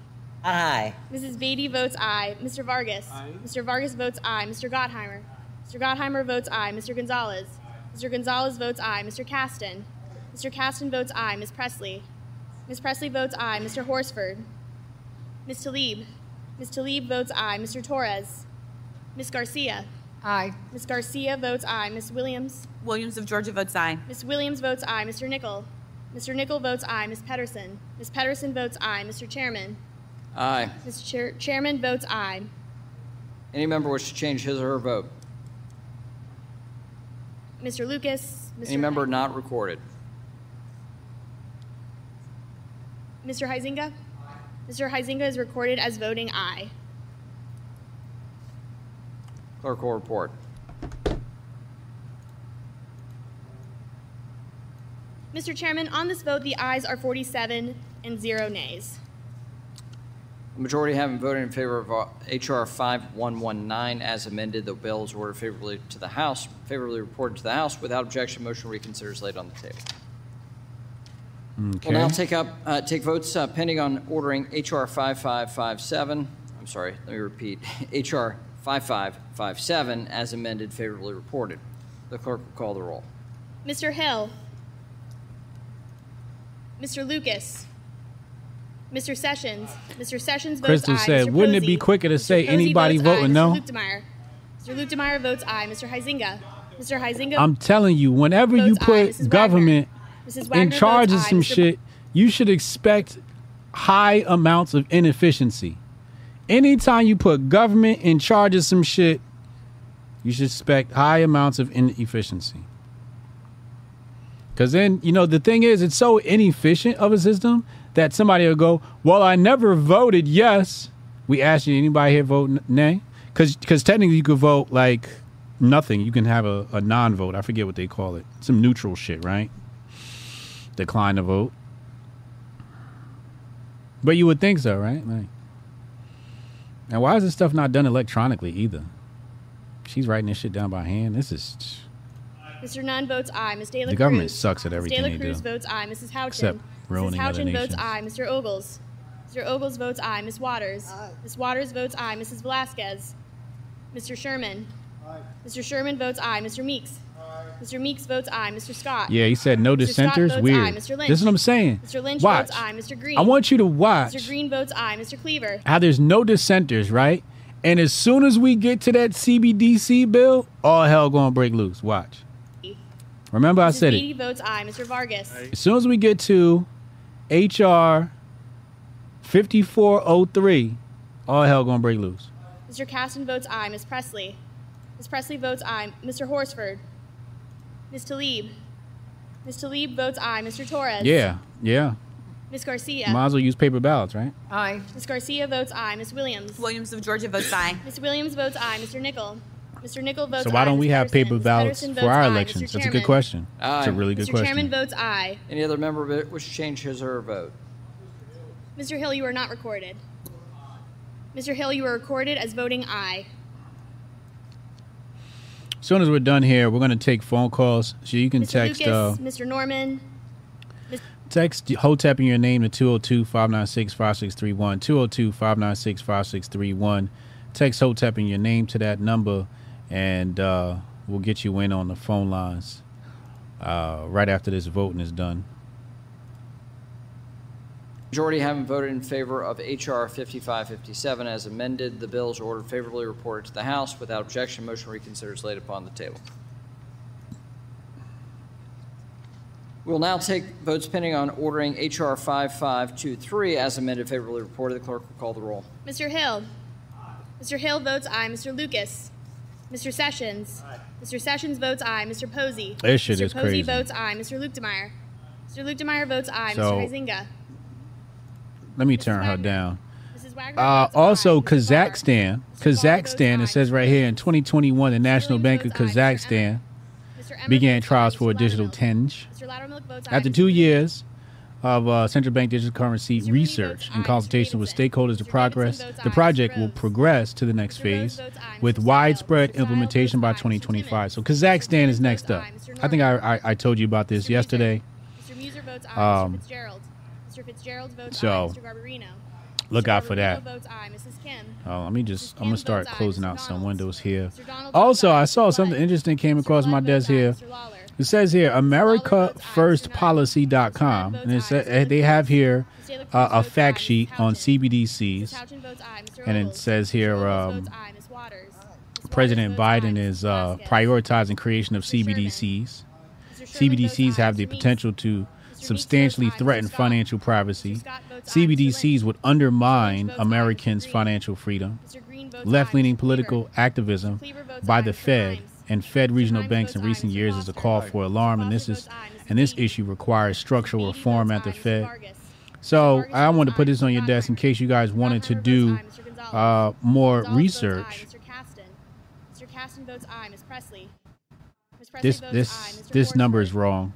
Aye. Mrs. Beatty votes aye. Mr. Vargas. Aye. Mr. Vargas votes aye. Mr. Gottheimer. Mr. Gottheimer votes aye. Mr. Gonzalez. Mr. Gonzalez votes aye. Mr. Casten. Mr. Casten votes aye. Ms. Pressley. Ms. Pressley votes aye. Mr. Horsford. Ms. Tlaib. Ms. Tlaib votes aye. Mr. Torres. Ms. Garcia. Aye. Ms. Garcia votes aye. Ms. Williams. Williams of Georgia votes aye. Ms. Williams votes aye. Mr. Nickel. Mr. Nickel votes aye. Ms. Pettersen. Ms. Pettersen votes aye. Mr. Chairman. Aye. Mr. Chair- Chairman votes aye. Any member wish to change his or her vote? Mr. Lucas. Mr. Any member not recorded? Mr. Huizinga? Mr. Huizinga is recorded as voting aye. Clerk will report. Mr. Chairman, on this vote, the ayes are 47 and zero nays. The majority having voted in favor of uh, H.R. 5119 as amended, the bill is ordered favorably to the House, favorably reported to the House. Without objection, motion reconsiders laid on the table. Okay. We'll now take up, uh, take votes uh, pending on ordering H.R. 5557, I'm sorry, let me repeat, H.R. 5557 as amended, favorably reported. The clerk will call the roll. Mr. Hill? Mr. Lucas? Mr. Sessions? Mr. Sessions votes Crystal aye. said, Mr. "Wouldn't it Posey- be quicker to Mr. say Posey anybody votes aye. voting Mr. no?" Luetkemeyer. Mr. Luetkemeyer votes aye. Mr. Huizinga? Mr. Huizinga? I'm telling you, whenever you Votes aye. put government Mrs. in charge of aye. some Mr. shit, you should expect high amounts of inefficiency. Anytime you put government in charge of some shit, you should expect high amounts of inefficiency. Because then, you know, the thing is, it's so inefficient of a system that somebody will go, Well, I never voted yes. We asked you, anybody here vote n- nay? Because technically you could vote like nothing. You can have a, a non vote. I forget what they call it. Some neutral shit, right? Decline to vote. But you would think so, right? Like, and why is this stuff not done electronically either? She's writing this shit down by hand. This is Mr. Nunn votes aye. Ms. De La The government sucks at Ms. everything De La they Cruz do. votes aye. Mrs. Houchin. Except ruining Mrs. other Houchin votes nations. aye. Mr. Ogles. Mr. Ogles votes aye. Ms. Waters. Ms. Waters votes aye. Mrs. Velázquez. Mr. Sherman. Mr. Sherman votes aye. Mr. Meeks. Mr. Meeks votes aye. Mr. Scott. yeah. He said no Mr. Scott dissenters. votes Weird. aye. Mr. Lynch. This is what I'm saying. Mr. Lynch watch. votes aye. Mr. Green. I want you to watch Mr. Green votes aye. Mr. Cleaver. how there's no dissenters, right? And as soon as we get to that CBDC bill, all hell gonna break loose. Watch. Remember I said Beatty it. votes aye. Mr. Vargas. As soon as we get to HR 5403, all hell gonna break loose. Mr. Casten votes aye. Ms. Pressley. Ms. Pressley votes aye. Mr. Horsford. Ms. Tlaib. Ms. Tlaib votes aye. Mr. Torres. Yeah, yeah. Ms. Garcia. Might as well use paper ballots, right? Aye. Ms. Garcia votes aye. Ms. Williams. Williams of Georgia votes aye. Ms. Williams votes aye. Mr. Nickel. Mr. Nickel votes So why aye. don't we Ms. have Pettersen. paper Ms. ballots Pettersen for votes our aye. elections? Mr. That's a Chairman. good question. That's a really good Mr. question. Chairman votes aye. Any other member wi- wish to change his or her vote? Mr. Hill, you are not recorded. Mr. Hill, you are recorded as voting aye. As soon as we're done here, we're gonna take phone calls. So you can Mr. text Lucas, uh, Mr. Norman, text Hotep in your name to 202-596-5631. 202-596-5631. Text Hotep in your name to that number, and uh, we'll get you in on the phone lines uh, right after this voting is done. Majority having voted in favor of H.R. 5557 as amended, the bill is ordered favorably reported to the House. Without objection, motion reconsiders laid upon the table. We will now take votes pending on ordering H.R. 5523 as amended favorably reported. The clerk will call the roll. Mr. Hill. Mr. Hill votes aye. Mr. Lucas. Mr. Sessions. Mr. Sessions votes aye. Mr. Posey. This shit Mr. is Posey crazy. votes aye. Mr. Luetkemeyer. Mr. Luetkemeyer votes aye. So- Mr. Huizinga. Let me turn her down. Uh, aye. also, Kazakhstan. Kazakhstan, it says right here in 2021, the National Bank of Kazakhstan began trials for a digital tenge. Mr. Loudermilk votes aye. After two years of uh, central bank digital currency research and consultation with stakeholders, to progress the project will progress to the next phase with widespread implementation by 2025. So Kazakhstan is next up. I think I, I, I told you about this yesterday. Mr. Meuser votes aye. Um, Mr. Fitzgerald. Votes so. Look out for that. votes aye. Mrs. Kim. Oh, let me just, I'm going to start closing out some windows here. Also, I saw something interesting came across my desk here. It says here, AmericaFirstPolicy.com, and it sa- they have here uh, a fact sheet on CBDCs, and it says here, um, President Biden is uh, prioritizing creation of CBDCs. CBDCs have the potential to substantially threaten financial privacy. CBDCs would undermine Americans' financial freedom. Left leaning political activism by the Fed and Fed regional banks in recent years is a call for alarm, and this is and this issue requires structural reform at the Fed. So I wanted to put this on your desk in case you guys wanted to do uh, more research. Mr. Casten. Mr. Casten votes aye. Ms. Pressley. This this this number is wrong.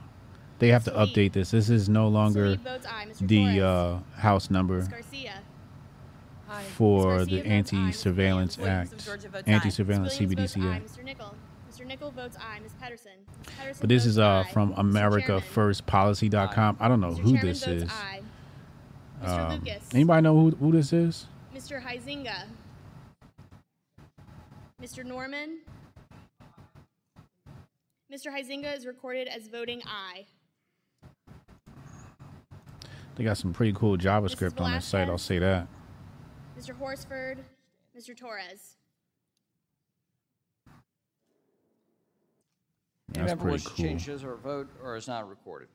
They have to update this. This is no longer votes aye. Mr. the uh, house number for the Anti-Surveillance Act, Anti-Surveillance Williams CBDC. Act. Mr. Nickel. Votes aye. Ms. Pettersen. Pettersen But this is uh, from AmericaFirstPolicy.com. I don't know who Chairman this is. aye. Mr. Um, Lucas. anybody know who, who this is? Mr. Huizinga. Mr. Norman. Mr. Huizinga is recorded as voting aye. They got some pretty cool JavaScript on their site. I'll say that. Mr. Horsford. Mr. Torres. Any That's member pretty wish to cool. change his or her vote or is not recorded?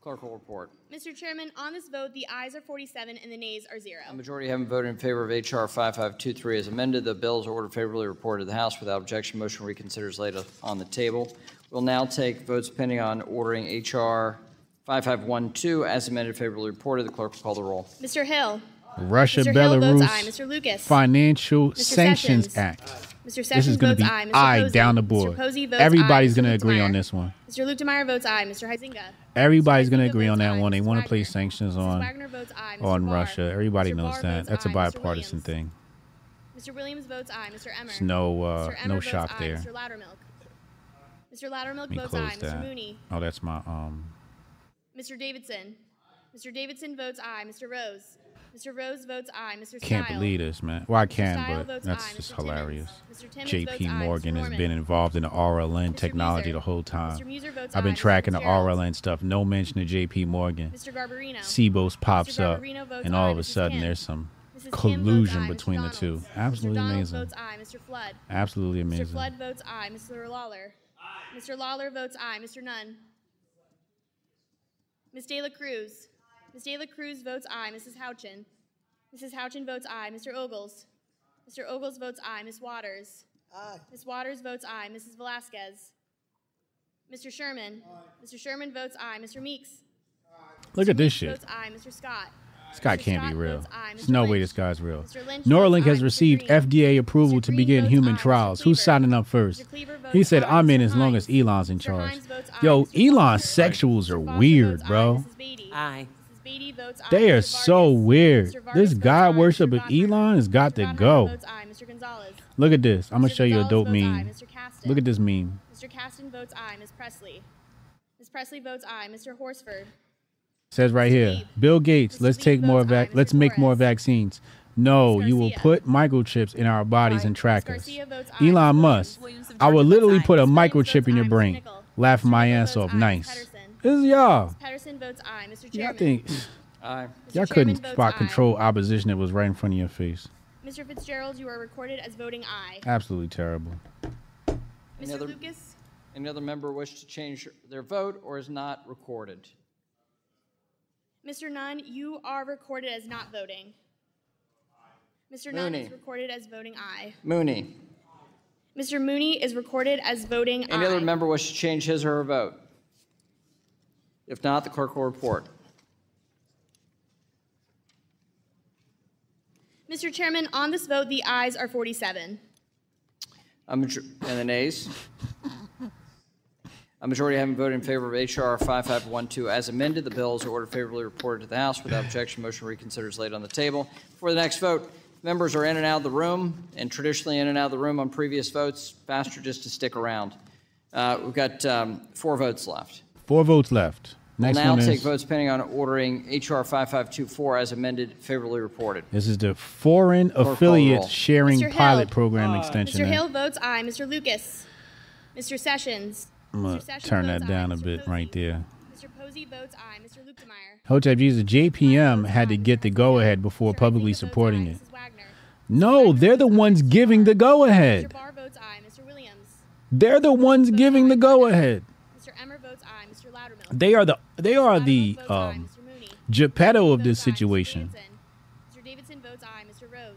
Clerk will report. Mr. Chairman, on this vote, the ayes are 47 and the nays are zero. A majority having voted in favor of H.R. 5523 as amended, the bills are ordered favorably reported to the House without objection. Motion reconsiders laid on the table. We'll now take votes pending on ordering H.R. 5512 as amended favorably reported. The clerk will call the roll. Mr. Hill. Russia Mr. Aye. Belarus Mr. Lucas. Financial Mr. Sanctions Sessions. Act. Mr. This Sessions is going to votes be aye. Aye Posey. down the Mr. board. Everybody's going to agree on this one. Mr. Luetkemeyer votes aye. Mr. Huizinga. Everybody's going to agree on that one. They want to place sanctions on aye. Mr. on Barr. Russia. Everybody Mr. knows that. That's a aye. Mr. bipartisan thing. Mr. Williams votes aye. Mr. Emmer. It's no uh, Mr. No votes shock aye. there. Mr. Loudermilk. Mr. Loudermilk votes aye. Mr. Mooney. Oh, that's my um. Mr. Davidson. Mr. Davidson votes aye. Mr. Rose. Mr. Rose votes aye. Mr. Can't believe this, man. Well, I can, but that's aye. just Mr. Hilarious. JP. Morgan has been involved in the RLN technology Meuser. the whole time. Mr. Meuser votes I've been aye. Mr. tracking the RLN stuff. No mention of JP Morgan. Mr. Garbarino. Sibos pops Mr. up, and all of a sudden there's some. Collusion. Between the two. Absolutely Mr. Amazing. votes aye. Mr. Flood. Absolutely amazing. Mr. Flood votes aye. Mr. Lawler. Mr. Lawler votes aye. Mr. Nunn. Ms. De La Cruz. Ms. De La Cruz votes aye. Mrs. Houchin. Mrs. Houchin votes aye. Mr. Ogles. Mr. Ogles votes aye. Ms. Waters. Aye. Ms. Waters votes aye. Mrs. Velázquez. Mr. Sherman. Mr. Sherman votes aye. Mr. Meeks. Look at this shit. Votes aye. Mr. Scott. This guy Mr. can't Scott be real. There's Mr. no way this guy's real. Mr. Neuralink has received FDA approval to begin human trials. Who's signing up first? He said, I'm in as long as Elon's in charge. Yo, Elon's sexuals are weird, bro. Aye. Mrs. Beatty votes aye. They are so weird. This God worship of Elon has got to go. votes aye. Mr. Gonzalez. Look at this. I'm going to show you a dope meme. Look at this meme. Mr. Casten votes aye. Ms. Pressley. Ms. Pressley votes aye. Mr. Horsford. says right here, Bill Gates, let's take more vac- let's make more vaccines. No, you will put microchips in our bodies and track us. Elon Musk, I will literally put a microchip in your brain. Laugh my ass off. Nice. This is y'all. Pettersen votes aye. Mr. Y'all Chairman. think Aye. y'all Chairman couldn't spot aye. control opposition that was right in front of your face. Mr. Fitzgerald, you are recorded as voting aye. Absolutely terrible. Any Mr. other, Lucas? any other member wish to change their vote or is not recorded? Mr. Nunn, you are recorded as not voting. Mr. Nunn is recorded as voting aye. Mooney. Mr. Mooney is recorded as voting Any aye. other member wish to change his or her vote? If not, the clerk will report. Mr. Chairman, on this vote, the ayes are 47. A major- and the nays? A majority having voted in favor of H.R. 5512 as amended, the bills are ordered favorably reported to the House without objection. Motion reconsidered is laid on the table. For the next vote, members are in and out of the room, and traditionally in and out of the room on previous votes. Faster just to stick around. Uh, We've got um, four votes left. Four votes left. Next we'll now one take is votes pending on ordering H.R. 5524 as amended, favorably reported. this is the Foreign call the Affiliates. Sharing Mr. Pilot Hill. Program uh, Extension. Mr. Act. Hill votes aye. Mr. Lucas. Mr. Sessions. I'm gonna turn votes that aye. down a Mr. bit Posey. right there. Mr. Posey votes aye. Mr. Luetkemeyer. Hotep Jesus, JPM had to get the go ahead before publicly supporting it. No, they're the ones giving the go ahead. Barr votes aye. Mr. Williams. They're the ones giving the go ahead. Mr. Emmer votes aye. Mr. Loudermilk. They are the they are the um, Geppetto of this situation. Mr. Davidson votes aye. Mr. Rose.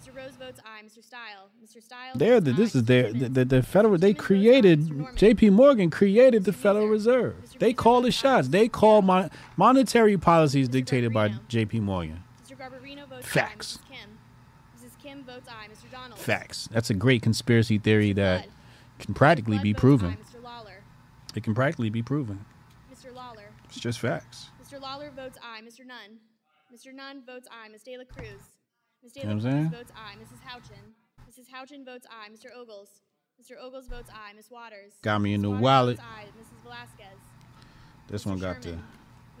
Mr. Rose votes aye. Mr. Steil. Mr. Steil. They're the, this is their the, the, the federal. They created J.P. Morgan created the Federal Reserve. They call the shots. They call mon- monetary policies dictated by J.P. Morgan. Mr. Garbarino votes Facts. aye. Mrs. Kim. Mrs. Kim votes aye. Mr. Donald. Facts. That's a great conspiracy theory that can practically be proven. Mr. Lawler. It can practically be proven. Mr. Lawler. It's just facts. Mr. Lawler votes aye. Mr. Nunn. Mr. Nunn votes aye. Ms. De La Cruz. Ms. De You La know I'm Cruz saying? votes aye. Mrs. Houchin. Mrs. Houchin votes aye. Mr. Ogles. Mr. Ogles votes aye. Ms. Waters. Got me in Ms. the wallet. votes aye. Mrs. Velázquez. This one got the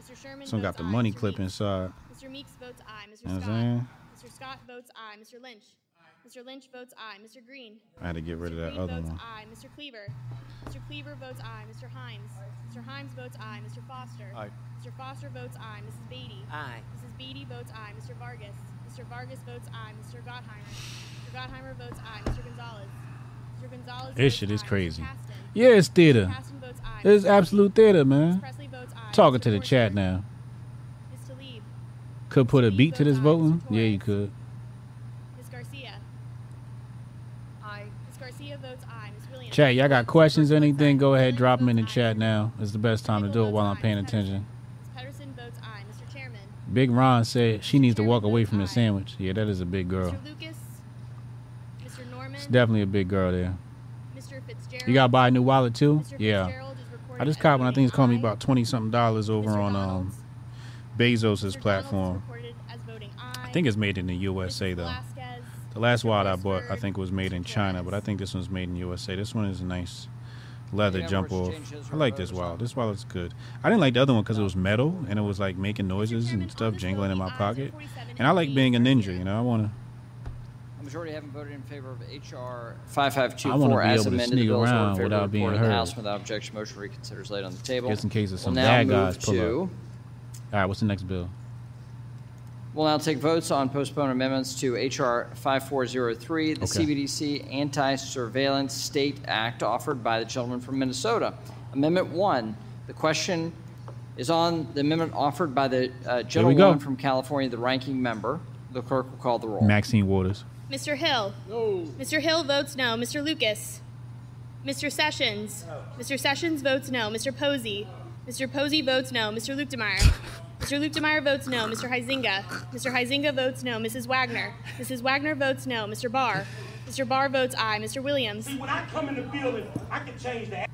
Mr. Sherman this one got the money Mr. clip Meeks. inside. Mr. Meeks votes aye. Mr. You know Scott. Mr. Scott votes aye. Mr. Lynch. Mr. Lynch votes aye. Mr. Green. I had to get rid of that Green other votes one. aye. Mr. Cleaver. Mr. Cleaver votes aye. Mr. Himes. Mr. Himes votes aye. Mr. Foster. Aye. Mr. Foster votes aye. Mrs. Beatty. Aye. Mrs. Beatty votes aye. Mr. Vargas. Mr. Vargas votes aye. Mr. Gottheimer. Mr. Gottheimer votes aye. Mr. Gonzalez. Mr. Gonzalez This shit is aye. Mr. crazy. Casten. Yeah, it's theater. Mr. Casten votes aye. It's absolute theater, man. Pressley votes aye. Talking Mr. to the Forster. chat now. Ms. Tlaib. Could put a beat to this voting. Yeah, you could. Ms. Garcia. Aye. Ms. Garcia votes aye. Ms. Williams. Chat, y'all got questions or anything? Go ahead, drop them in the chat now. It's the best time to do it while I'm paying attention. Pettersen votes aye. Mr. Chairman. Big Ron said she needs to walk away from the sandwich. Yeah, that is a big girl. Mr. Lucas. Mr. Norman. It's definitely a big girl there. Mr. Fitzgerald. You gotta buy a new wallet too? Yeah. Fitzgerald is recorded I just caught one. I think it's cost me about twenty something dollars over on um Bezos' platform. recorded as voting aye. I think it's made in the USA though. Velázquez. The last wallet I bought, I think, was made in China, but I think this one's made in USA. This one is a nice leather Yeah, jump off. I like this wallet. This wallet's good. I didn't like the other one because it was metal and it was like making noises and stuff jingling in my pocket. And I like being a ninja, you know. I want to. A majority haven't voted in favor of HR I wanna 5524 be as able to amended. The sneak bill is ordered around without being reported to the heard. House without objection. Motion reconsiders laid on the table. Just in case of some We'll now bad move guys pull to, up. All right, what's the next bill? We'll now take votes on postponed amendments to HR 5403, the Okay. CBDC Anti-Surveillance State Act offered by the gentleman from Minnesota. Amendment 1, the question is on the amendment offered by the uh, we go. from California, the ranking member. The clerk will call the roll. Maxine Waters. Mr. Hill. No. Mr. Hill votes no. Mr. Lucas. Mr. Sessions. Mr. Sessions votes no. Mr. Posey. Mr. Posey votes no. Mr. Luetkemeyer. Mr. Luetkemeyer votes no. Mr. Huizinga. Mr. Huizinga votes no. Mrs. Wagner. Mrs. Wagner votes no. Mr. Barr. Mr. Barr votes aye. Mr. Williams. When I come in the building, I can change that.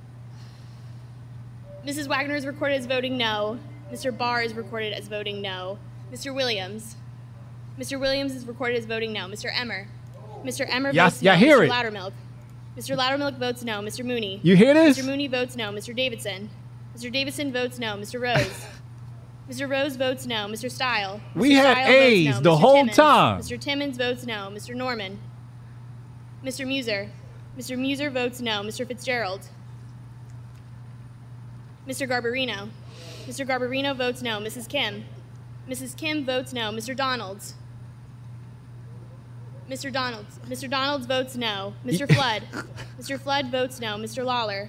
Mrs. Wagner is recorded as voting no. Mr. Barr is recorded as voting no. Mr. Williams. Mr. Williams is recorded as voting no. Mr. Emmer. Mr. Emmer Y'all- votes no. hear Mr. it. Loudermilk. Mr. Loudermilk votes no. Mr. Mooney. You hear this? Mr. Mooney votes no. Mr. Davidson. Mr. Davidson votes no. Mr. Rose. Mr. Rose votes no. Mr. Steil. We Mr. had Steil A's no. the Mr. whole Timmons. time. Mr. Timmons votes no. Mr. Norman. Mr. Meuser. Mr. Meuser votes no. Mr. Fitzgerald. Mr. Garbarino. Mr. Garbarino votes no. Mrs. Kim. Mrs. Kim votes no. Mr. Donalds. Mr. Donalds. Mr. Donalds votes no. Mr. Flood. Mr. Flood votes no. Mr. Lawler.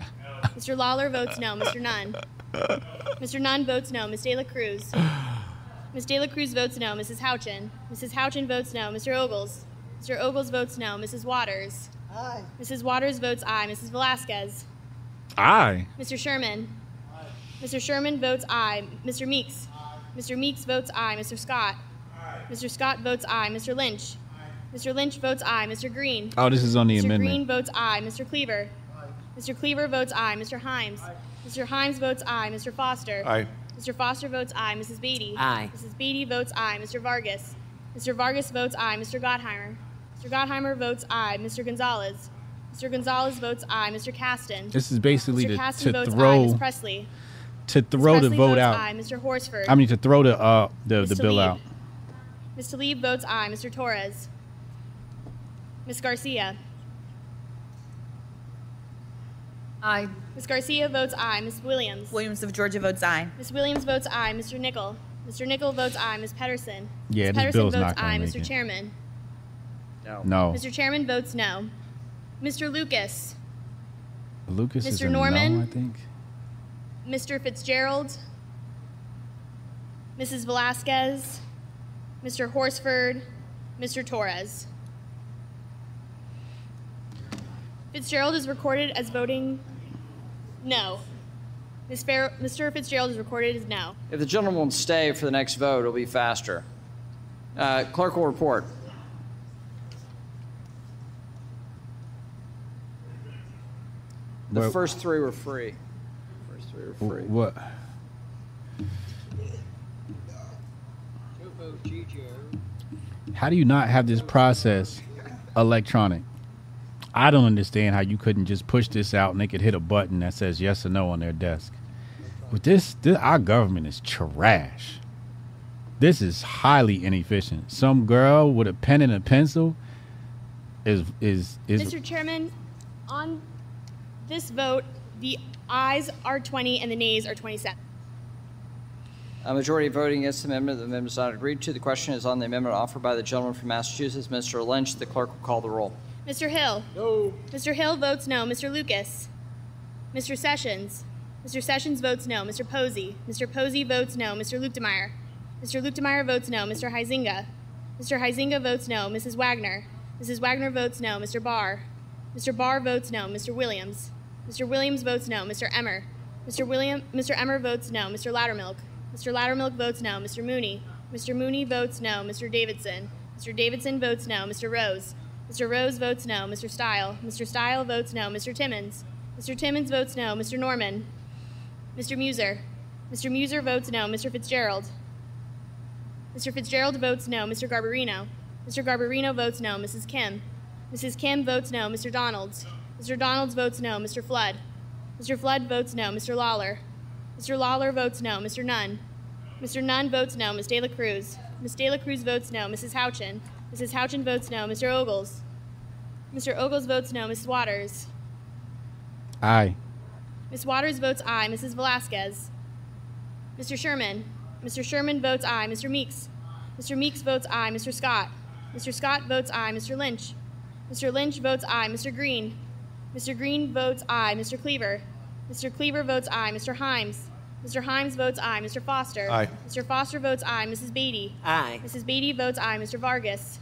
Mr. Lawler votes no. Mr. Nunn. Mr. Nunn votes no. Ms. De La Cruz. Ms. De La Cruz votes no. Mrs. Houchin. Mrs. Houchin votes no. Mr. Ogles. Mr. Ogles votes no. Mrs. Waters. Aye. Mrs. Waters votes aye. Mrs. Velázquez. Aye. Mr. Sherman. Aye. Mr. Sherman votes aye. Mr. Meeks. Aye. Mr. Meeks votes aye. Mr. Scott. Aye. Mr. Scott votes aye. Mr. Lynch. Mr. Lynch votes aye. Mr. Green. Oh, this is on the Mr. amendment. Green votes aye. Mr. Cleaver. Mr. Cleaver votes aye. Mr. Himes. Mr. Himes votes aye. Mr. Foster. Aye. Mr. Foster votes aye. Mrs. Beatty. Aye. Mrs. Beatty votes aye. Mr. Vargas. Mr. Vargas votes aye. Mr. Gottheimer. Mr. Gottheimer votes aye. Mr. Gonzalez. Mr. Gonzalez votes aye. Mr. Casten. This is basically Mr. to, Casten to votes aye. throw Ms. Pressley. to Ms. throw the Pressley vote votes out. Aye. Mr. Horsford. I mean to throw the uh the, the Ms. bill out. Ms. Tlaib votes aye. Mr. Torres. Ms. Garcia. Aye. Ms. Garcia votes aye. Ms. Williams. Williams of Georgia votes aye. Ms. Williams votes aye. Mr. Nickel. Mr. Nickel votes aye. Ms. Pettersen. Yeah, Ms. this Pettersen bill's votes not gonna aye. make Mr. it. Chairman. No. No. Mr. Chairman votes no. Mr. Lucas. Lucas is Mr. a Norman? no, I think. Mr. Fitzgerald, Mrs. Velázquez, Mr. Horsford, Mr. Torres. Fitzgerald is recorded as voting no. Mr. Fitzgerald is recorded as no. If the gentleman will stay for the next vote, it'll be faster. Uh, Clerk will report. The Well- first three were free. First three were free. What? How do you not have this process electronic? I don't understand how you couldn't just push this out and they could hit a button that says yes or no on their desk. But this, this our government is trash. This is highly inefficient. Some girl with a pen and a pencil is is is Mr. Chairman, on this vote, the ayes are 20 and the nays are 27. A majority voting against the amendment. The amendment is not agreed to. The question is on the amendment offered by the gentleman from Massachusetts, Mr. Lynch. The clerk will call the roll. Mr. Hill? No. Mr. Hill votes no. Mr. Lucas? Mr. Sessions? Mr. Sessions votes no. Mr. Posey? Mr. Posey votes no. Mr. Luetkemeyer? Mr. Luetkemeyer votes no. Mr. Huizinga? Mr. Huizinga votes no. Mrs. Wagner? Mrs. Wagner votes no. Mr. Barr? Mr. Barr votes no. Mr. Williams? Mr. Williams votes no. Mr. Emmer? Mr. William Mr. Emmer votes no. Mr. Loudermilk? Mr. Loudermilk votes no. Mr. Mooney? Mr. Mooney votes no. Mr. Davidson? Mr. Davidson votes no. Mr. Rose? Mr. Rose votes no. Mr. Steil? Mr. Steil votes no. Mr. Timmons? Mr. Timmons votes no. Mr. Norman? Mr. Meuser? Mr. Meuser votes no. Mr. Fitzgerald? Mr. Fitzgerald votes no. Mr. Garbarino? Mr. Garbarino votes no. Mrs. Kim? Mrs. Kim votes no. Mr. Donalds? Mr. Donalds votes no. Mr. Flood? Mr. Flood votes no. Mr. Lawler? Mr. Lawler votes no. Mr. Nunn? Mr. Nunn votes no. Ms. De La Cruz? Ms. De La Cruz votes no. Mrs. Houchin? Mrs. Houchin votes no. Mr. Ogles? Mr. Ogles votes no. Mrs. Waters? aye. Ms. Waters votes aye. Mrs. Velázquez? Mr. Sherman? Mr. Sherman votes aye. Mr. Meeks? Mr. Meeks votes aye. Mr. Scott? Mr. Scott votes aye. Mr. Lynch? Mr. Lynch votes aye. Mr. Green? Mr. Green votes aye. Mr. Cleaver? Mr. Cleaver votes aye. Mr. Himes? Mr. Himes votes aye. Mr. Foster? Aye. Mr. Foster votes aye. Mrs. Beatty? Aye. Mrs. Beatty votes aye. Mr. Vargas?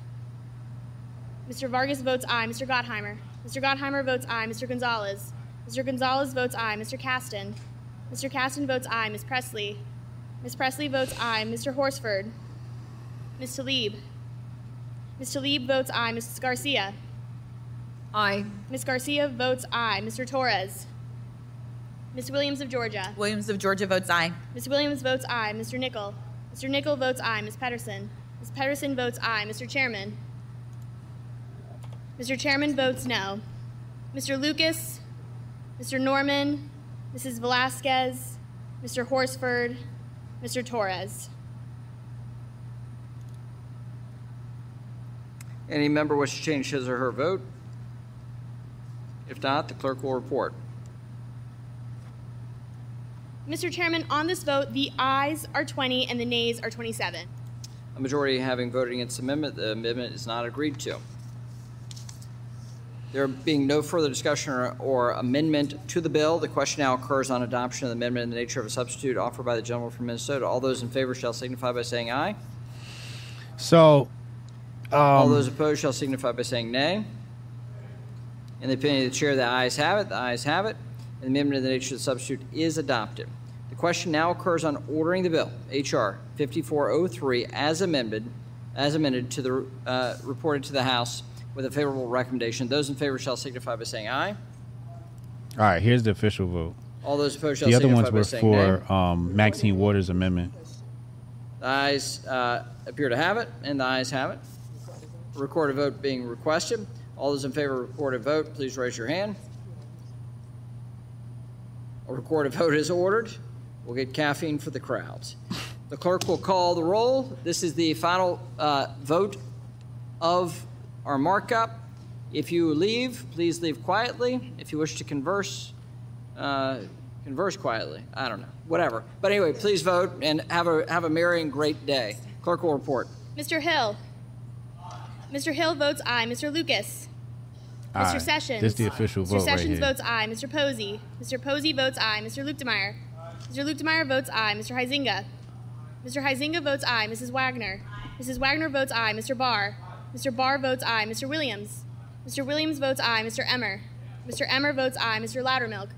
Mr. Vargas votes aye. Mr. Gottheimer? Mr. Gottheimer votes aye. Mr. Gonzalez? Mr. Gonzalez votes aye. Mr. Casten? Mr. Casten votes aye. Ms. Pressley? Ms. Pressley votes aye. Mr. Horsford? Ms. Tlaib? Ms. Tlaib votes aye. Mrs. Garcia? Aye. Ms. Garcia votes aye. Mr. Torres? Ms. Williams of Georgia? Williams of Georgia votes aye. Ms. Williams votes aye. Mr. Nickel? Mr. Nickel votes aye. Ms. Pettersen? Ms. Pettersen votes aye. Mr. Chairman? Mr. Chairman votes no. Mr. Lucas? Mr. Norman? Mrs. Velázquez? Mr. Horsford? Mr. Torres? Any member wish to change his or her vote? If not, the clerk will report. Mr. Chairman, on this vote, the ayes are 20 and the nays are 27. A majority having voted against the amendment, the amendment is not agreed to. There being no further discussion or, or amendment to the bill, the question now occurs on adoption of the amendment in the nature of a substitute offered by the gentleman from Minnesota. All those in favor shall signify by saying aye. So, All um, those opposed shall signify by saying nay. In the opinion of the chair, the ayes have it. The ayes have it. And the amendment in the nature of the substitute is adopted. Question now occurs on ordering the bill, H.R. 5403, as amended, as amended to the uh, reported to the House with a favorable recommendation. Those in favor shall signify by saying aye. all right. Here's the official vote. All those opposed shall The other ones were for um, Maxine Waters' amendment. The ayes uh, appear to have it, and the ayes have it. Recorded vote being requested. All those in favor of recorded vote, please raise your hand. A recorded vote is ordered. We'll get caffeine for the crowds. The clerk will call the roll. This is the final uh, vote of our markup. If you leave, please leave quietly. If you wish to converse, uh, converse quietly. I don't know, whatever. But anyway, please vote and have a have a merry and great day. Clerk will report. Mr. Hill? Mr. Hill votes aye. Mr. Lucas? All Mr. Sessions? This is the official Mr. vote right Sessions here. votes aye. Mr. Posey? Mr. Posey votes aye. Mr. Luetkemeyer? Mr. Luetkemeyer votes aye. Mr. Huizinga. Mr. Huizinga votes aye. Mrs. Wagner. Mrs. Wagner votes aye. Mr. Barr. Mr. Barr votes aye. Mr. Williams. Mr. Williams votes aye. Mr. Emmer. Mr. Emmer votes aye. Mr. Loudermilk.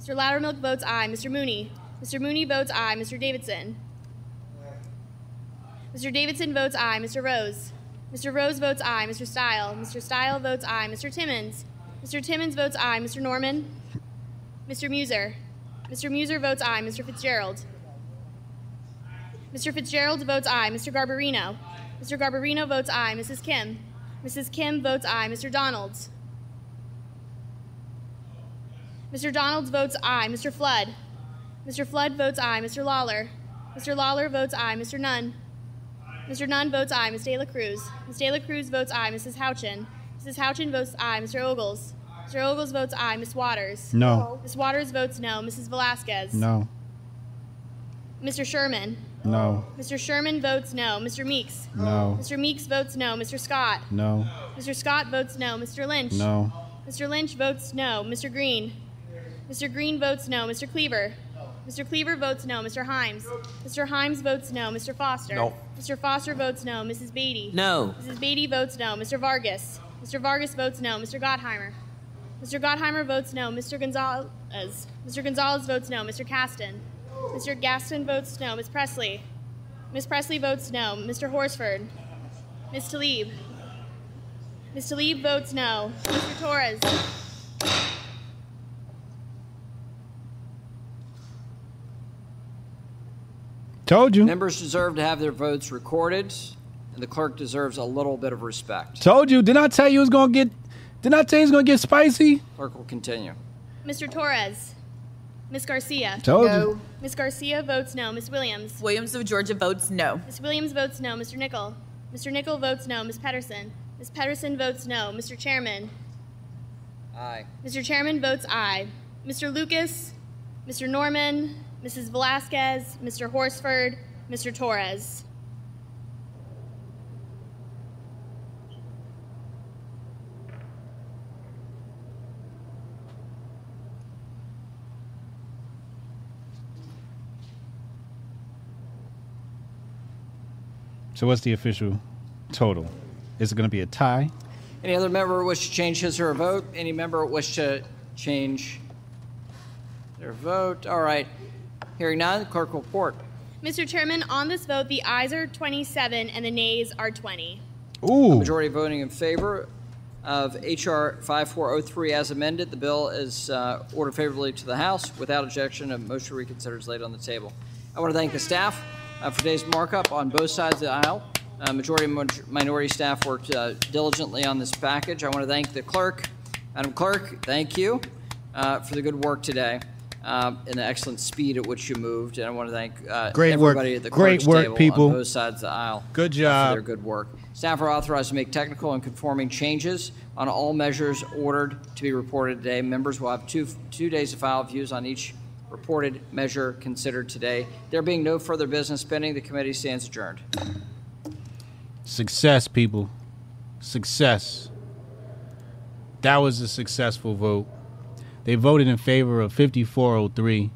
Mr. Loudermilk votes aye. Mr. Mooney. Mr. Mooney votes aye. Mr. Davidson. Mr. Davidson votes aye. Mr. Rose. Mr. Rose votes aye. Mr. Steil. Mr. Steil votes aye. Mr. Timmons. Mr. Timmons votes aye. Mr. Norman. Mr. Meuser. Mr. Meuser votes aye. Mr. Fitzgerald. Mr. Fitzgerald votes aye. Mr. Garbarino. Mr. Garbarino votes aye. Mrs. Kim. Mrs. Kim votes aye. Mr. Donalds. Mr. Donalds votes aye. Mr. Flood. Mr. Flood votes aye. Mr. Lawler. Mr. Lawler votes aye. Mr. Nunn. Mr. Nunn votes aye. Ms. De La Cruz. Ms. De La Cruz votes aye. Mrs. Houchin. Mrs. Houchin votes aye. Mr. Ogles. Mr. Ogles votes aye. Ms. Waters. No. Ms. Waters votes no. Mrs. Velázquez. No. Mr. Sherman. No. Mr. Sherman votes no. Mr. Meeks. No. Mr. Meeks votes no. Mr. Scott. No. Mr. Scott votes no. Mr. Lynch. No. Mr. Lynch votes no. Mr. Green. Mr. Green votes no. Mr. Cleaver. No. Mr. Cleaver votes no. Mr. Himes. Mr. Himes votes no. Mr. Foster. No. Mr. Foster votes no. Mrs. Beatty. No. Mrs. Beatty votes no. Mr. Vargas. Mr. Vargas votes no. Mr. Gottheimer. Mr. Gottheimer votes no. Mr. Gonzalez. Mr. Gonzalez votes no. Mr. Casten. Mr. Casten votes no. Ms. Pressley. Ms. Pressley votes no. Mr. Horsford. Ms. Tlaib. Ms. Tlaib votes no. Mr. Torres. Told you. Members deserve to have their votes recorded, and the clerk deserves a little bit of respect. Told you. Didn't I tell you it was gonna get? Didn't I tell you it's gonna get spicy? Clerk will continue. Mr. Torres. Ms. Garcia. Told you. No. Ms. Garcia votes no. Ms. Williams. Williams of Georgia votes no. Ms. Williams votes no. Mr. Nickel. Mr. Nickel votes no. Ms. Pettersen. Ms. Pettersen votes no. Mr. Chairman. Aye. Mr. Chairman votes aye. Mr. Lucas. Mr. Norman. Mrs. Velázquez. Mr. Horsford. Mr. Torres. So what's the official total? Is it gonna be a tie? Any other member wish to change his or her vote? Any member wish to change their vote? All right. Hearing none, the clerk will report. Mr. Chairman, on this vote, the ayes are 27 and the nays are 20. Ooh. Majority voting in favor of H.R. 5403 as amended. The bill is uh, ordered favorably to the House. Without objection, a motion reconsidered is laid on the table. I want to thank the staff uh, for today's markup on both sides of the aisle. Uh, majority and minority staff worked uh, diligently on this package. I want to thank the clerk. Madam Clerk, thank you uh, for the good work today uh, and the excellent speed at which you moved. And I want to thank uh, Great work. everybody at the Great clerk's work, table people. on both sides of the aisle. Good job. For their good work. Staff are authorized to make technical and conforming changes on all measures ordered to be reported today. Members will have two, two days to file views on each reported measure considered today. There being no further business pending, the committee stands adjourned. Success, people. Success. That was a successful vote. They voted in favor of 5403.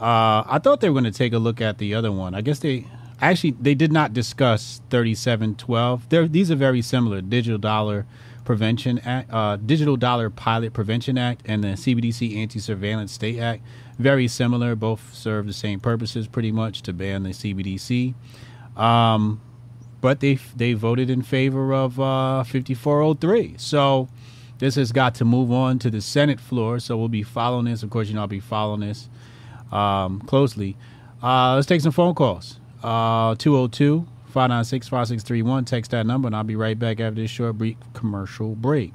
Uh, I thought they were going to take a look at the other one. I guess they actually they did not discuss 3712. They're, these are very similar. Digital Dollar Prevention Act, uh, Digital Dollar Pilot Prevention Act, and the CBDC Anti Surveillance State Act. Very similar. Both serve the same purposes, pretty much, to ban the CBDC. Um, but they they voted in favor of uh, 5403. So this has got to move on to the Senate floor. So we'll be following this. Of course, you know I'll be following this um, closely. Uh, let's take some phone calls. Uh, 202 596 5631. Text that number, and I'll be right back after this short, brief commercial break.